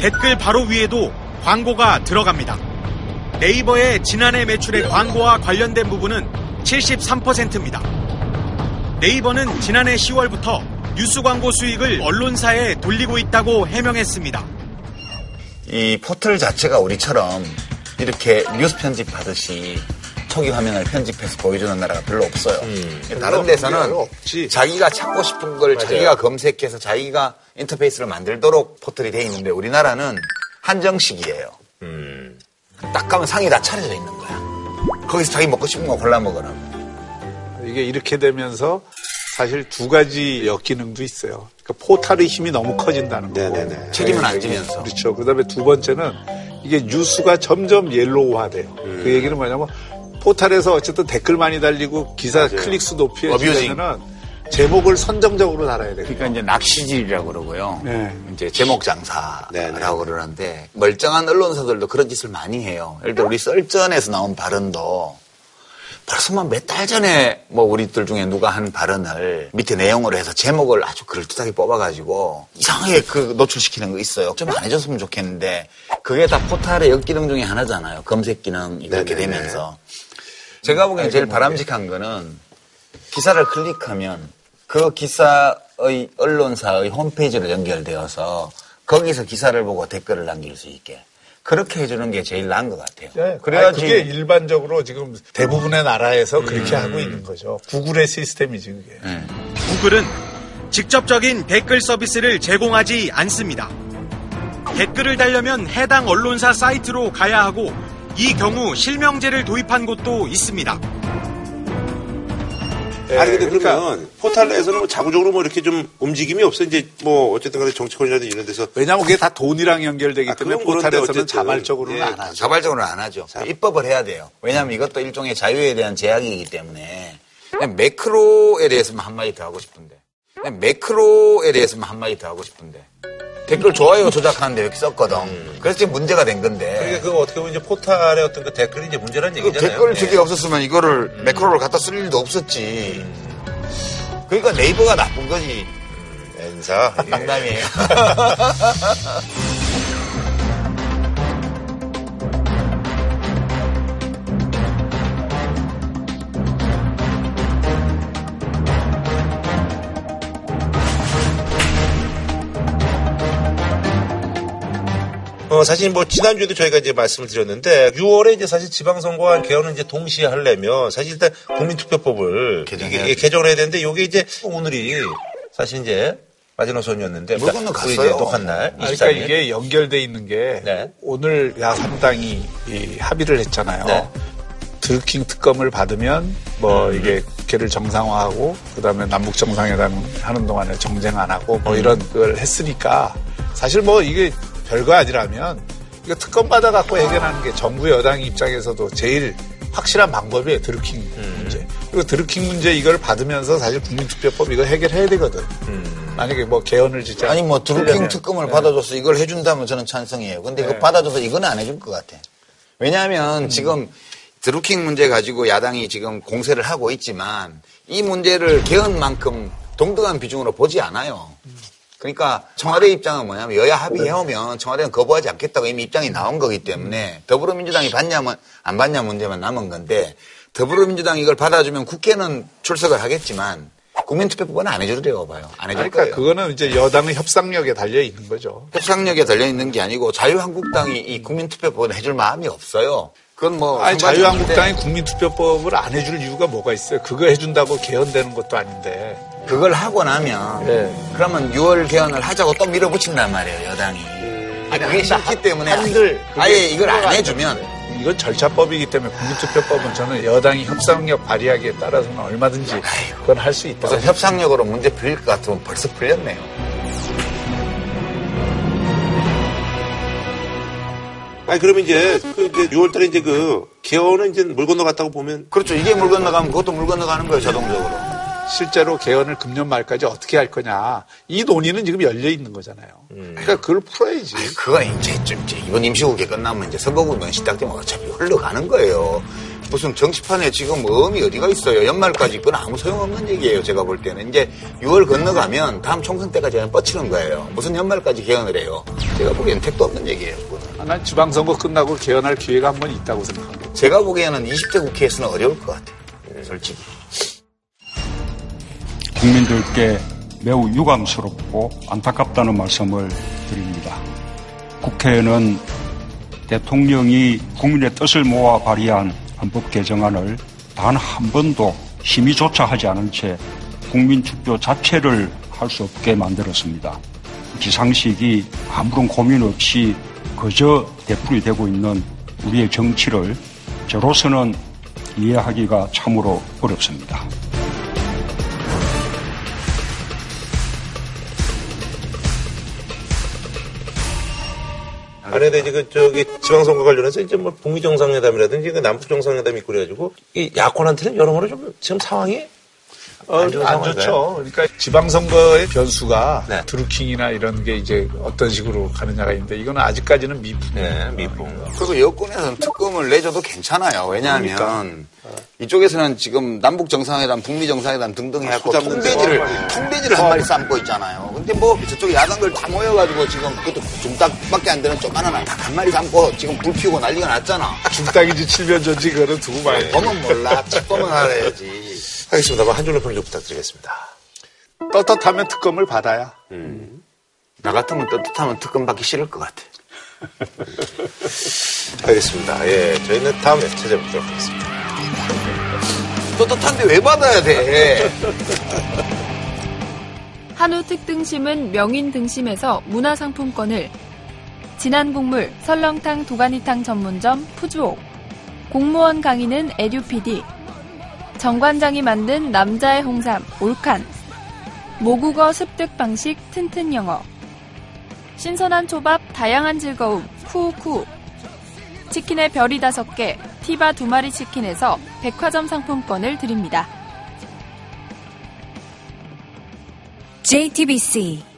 댓글 바로 위에도 광고가 들어갑니다. 네이버의 지난해 매출의 광고와 관련된 부분은 73%입니다. 네이버는 지난해 10월부터 뉴스 광고 수익을 언론사에 돌리고 있다고 해명했습니다. 이 포털 자체가 우리처럼 이렇게 뉴스 편집 하듯이 초기 화면을 편집해서 보여주는 나라가 별로 없어요. 다른 데서는 별로 없지. 자기가 찾고 싶은 걸 맞아요. 자기가 검색해서 자기가 인터페이스를 만들도록 포털이 돼 있는데 우리나라는 한정식이에요. 딱 가면 상이 다 차려져 있는 거야. 거기서 자기 먹고 싶은 거 골라 먹으라. 이게 이렇게 되면서 사실 두 가지 역기능도 있어요. 그러니까 포탈의 힘이 너무 커진다는 거고. 책임을 안 지면서. 그렇죠. 그 다음에 두 번째는 이게 뉴스가 점점 옐로우화돼요. 음. 그 얘기는 뭐냐면 포탈에서 어쨌든 댓글 많이 달리고 기사 클릭 수 높여지려면은 제목을 선정적으로 달아야 돼요. 그러니까 이제 낚시질이라고 그러고요. 네. 이제 제목 장사라고 그러는데 멀쩡한 언론사들도 그런 짓을 많이 해요. 예를 들어 우리 썰전에서 나온 발언도 벌써만 몇 달 전에 뭐 우리들 중에 누가 한 발언을 밑에 내용으로 해서 제목을 아주 그럴듯하게 뽑아가지고 이상하게 그 노출시키는 거 있어요. 좀 안 해줬으면 좋겠는데 그게 다 포탈의 역기능 중에 하나잖아요. 검색 기능이 그렇게 네네네. 되면서 제가 보기엔 제일 바람직한 거는 기사를 클릭하면 그 기사의 언론사의 홈페이지로 연결되어서 거기서 기사를 보고 댓글을 남길 수 있게 그렇게 해주는 게 제일 나은 것 같아요. 네, 그래야지 아니, 그게 일반적으로 지금 대부분의 나라에서 그렇게 하고 있는 거죠. 구글의 시스템이지 그게. 구글은 직접적인 댓글 서비스를 제공하지 않습니다. 댓글을 달려면 해당 언론사 사이트로 가야 하고 이 경우 실명제를 도입한 곳도 있습니다. 아니 근데 그러니까 그러면 포털 내에서는 뭐 자구적으로 뭐 이렇게 좀 움직임이 없어 이제 뭐 어쨌든 간에 정치권이라든지 이런 데서 왜냐하면 그게 다 돈이랑 연결되기 때문에 그건 그런데 포탈에서는. 자발적으로는 예, 안 하죠. 자발적으로는 안 하죠. 입법을 해야 돼요. 왜냐하면 이것도 일종의 자유에 대한 제약이기 때문에 그냥 매크로에 대해서만 한마디 더 하고 싶은데 매크로에 대해서만 한마디 더 하고 싶은데 댓글 좋아요 조작하는데 이렇게 썼거든. 그래서 지금 문제가 된 건데 그러니까 그거 어떻게 보면 이제 포털의 어떤 그 댓글이 이제 문제라는 그 얘기잖아요. 댓글 예. 저게 없었으면 이거를 매크로를 갖다 쓸 일도 없었지. 그러니까 네이버가 나쁜 거지. N사. 농담이에요. 어, 사실 뭐 지난주에도 저희가 이제 말씀을 드렸는데 6월에 이제 사실 지방선거와 개헌을 이제 동시에 하려면 사실 일단 국민투표법을 개정해야죠. 이게 개정을 해야 되는데 요게 이제 오늘이 사실 이제 마지노선이었는데 물 건너 우리 이제 갔어요. 녹한 날 아, 그러니까 24일. 이게 연결돼 있는 게 네. 오늘 야 3당이 이 합의를 했잖아요. 네. 드루킹 특검을 받으면 뭐 이게 국회를 정상화하고 그다음에 남북 정상회담 하는 동안에 정쟁 안 하고 뭐 이런 걸 했으니까 사실 뭐 이게 별거 아니라면 이거 특검 받아 갖고 해결하는 게 정부 여당 입장에서도 제일 확실한 방법이에요 드루킹 문제. 그리고 드루킹 문제 이걸 받으면서 사실 국민투표법 이거 해결해야 되거든. 만약에 뭐 개헌을 진짜 아니 뭐 드루킹 하려면. 특검을 네. 받아줘서 이걸 해준다면 저는 찬성이에요. 근데 네. 그거 받아줘서 이건 안 해줄 것 같아. 왜냐하면 지금 드루킹 문제 가지고 야당이 지금 공세를 하고 있지만 이 문제를 개헌만큼 동등한 비중으로 보지 않아요. 그러니까 청와대 입장은 뭐냐면 여야 합의해오면 청와대는 거부하지 않겠다고 이미 입장이 나온 거기 때문에 더불어민주당이 받냐면 안 받냐 문제만 남은 건데 더불어민주당이 이걸 받아주면 국회는 출석을 하겠지만 국민투표법은 안 해주려고 봐요. 안 해줄 그러니까 거예요. 그거는 이제 여당의 협상력에 달려 있는 거죠. 협상력에 달려 있는 게 아니고 자유한국당이 이 국민투표법을 해줄 마음이 없어요. 그건 뭐 아니, 자유한국당이 없는데 국민투표법을 안 해줄 이유가 뭐가 있어요? 그거 해준다고 개헌되는 것도 아닌데. 그걸 하고 나면 네. 그러면 6월 개헌을 하자고 또 밀어붙인단 말이에요 여당이. 아니, 그게 싫기 때문에 한들 아예 이걸 안 해주면 이건 절차법이기 때문에 국민투표법은 저는 여당이 협상력 발휘하기에 따라서는 얼마든지 그건 할 수 있다. 그래서 협상력으로 문제 풀릴 것 같으면 벌써 풀렸네요. 아니 그러면 이제 그 이제 6월달에 이제 그 개헌은 이제 물 건너갔다고 보면 그렇죠. 이게 물 건너가면 그것도 물 건너가는 거예요 자동적으로. 실제로 개헌을 금년 말까지 어떻게 할 거냐. 이 논의는 지금 열려 있는 거잖아요. 그러니까 그걸 풀어야지. 그거 이제 좀 이제 이번 임시국회 끝나면 이제 선거구면 시작되면 어차피 흘러가는 거예요. 무슨 정치판에 지금 의미 어디가 있어요? 연말까지 그건 아무 소용없는 얘기예요. 제가 볼 때는 이제 6월 건너가면 다음 총선 때까지 그냥 뻗치는 거예요. 무슨 연말까지 개헌을 해요? 제가 보기엔 택도 없는 얘기예요. 그거는. 아, 난 지방선거 끝나고 개헌할 기회가 한 번 있다고 생각합니다. 제가 보기에는 20대 국회에서는 어려울 것 같아요. 솔직히. 국민들께 매우 유감스럽고 안타깝다는 말씀을 드립니다. 국회는 대통령이 국민의 뜻을 모아 발의한 헌법 개정안을 단 한 번도 심의조차 하지 않은 채 국민 투표 자체를 할 수 없게 만들었습니다. 기상식이 아무런 고민 없이 그저 되풀이 되고 있는 우리의 정치를 저로서는 이해하기가 참으로 어렵습니다. 안에다 이제 그 저기 지방선거 관련해서 이제 뭐 북미 정상회담이라든지 그 남북 정상회담이 있고 그래가지고 이 야권한테는 여러모로 좀 지금 상황이 어, 안 안? 좋죠. 그러니까 지방선거의 변수가 네. 드루킹이나 이런 게 이제 어떤 식으로 가느냐가 있는데 이거는 아직까지는 미풍. 네, 미풍. 그리고 여권에서는 특검을 내줘도 괜찮아요. 왜냐하면 그러니까. 이쪽에서는 지금 남북 정상회담, 북미 정상회담 등등 해갖고 통돼지를 거. 통돼지를 한 마리 삶고 있잖아요. 근데 뭐 저쪽 야당들 다 모여가지고 지금 그것도 중딱밖에 안 되는 조그마한 닭한 마리 삶고 지금 불 피우고 난리가 났잖아. 중딱인지 칠면조인지 그거는 두고 봐야 돼. 보면 몰라. 책 보면 알아야지. 하겠습니다. 뭐한 줄로 평좀 부탁드리겠습니다. 떳떳하면 특검을 받아야. 나 같으면 떳떳하면 특검 받기 싫을 것 같아. 알겠습니다. 예, 저희는 다음에 찾아뵙도록 하겠습니다. 떳떳한데 왜 받아야 돼? 한우 특등심은 명인 등심에서 문화상품권을 진한 국물 설렁탕 도가니탕 전문점 푸주옥 공무원 강의는 에듀피디 정관장이 만든 남자의 홍삼 올칸. 모국어 습득 방식 튼튼 영어. 신선한 초밥 다양한 즐거움 쿠쿠. 치킨의 별이 다섯 개 티바 두 마리 치킨에서 백화점 상품권을 드립니다. JTBC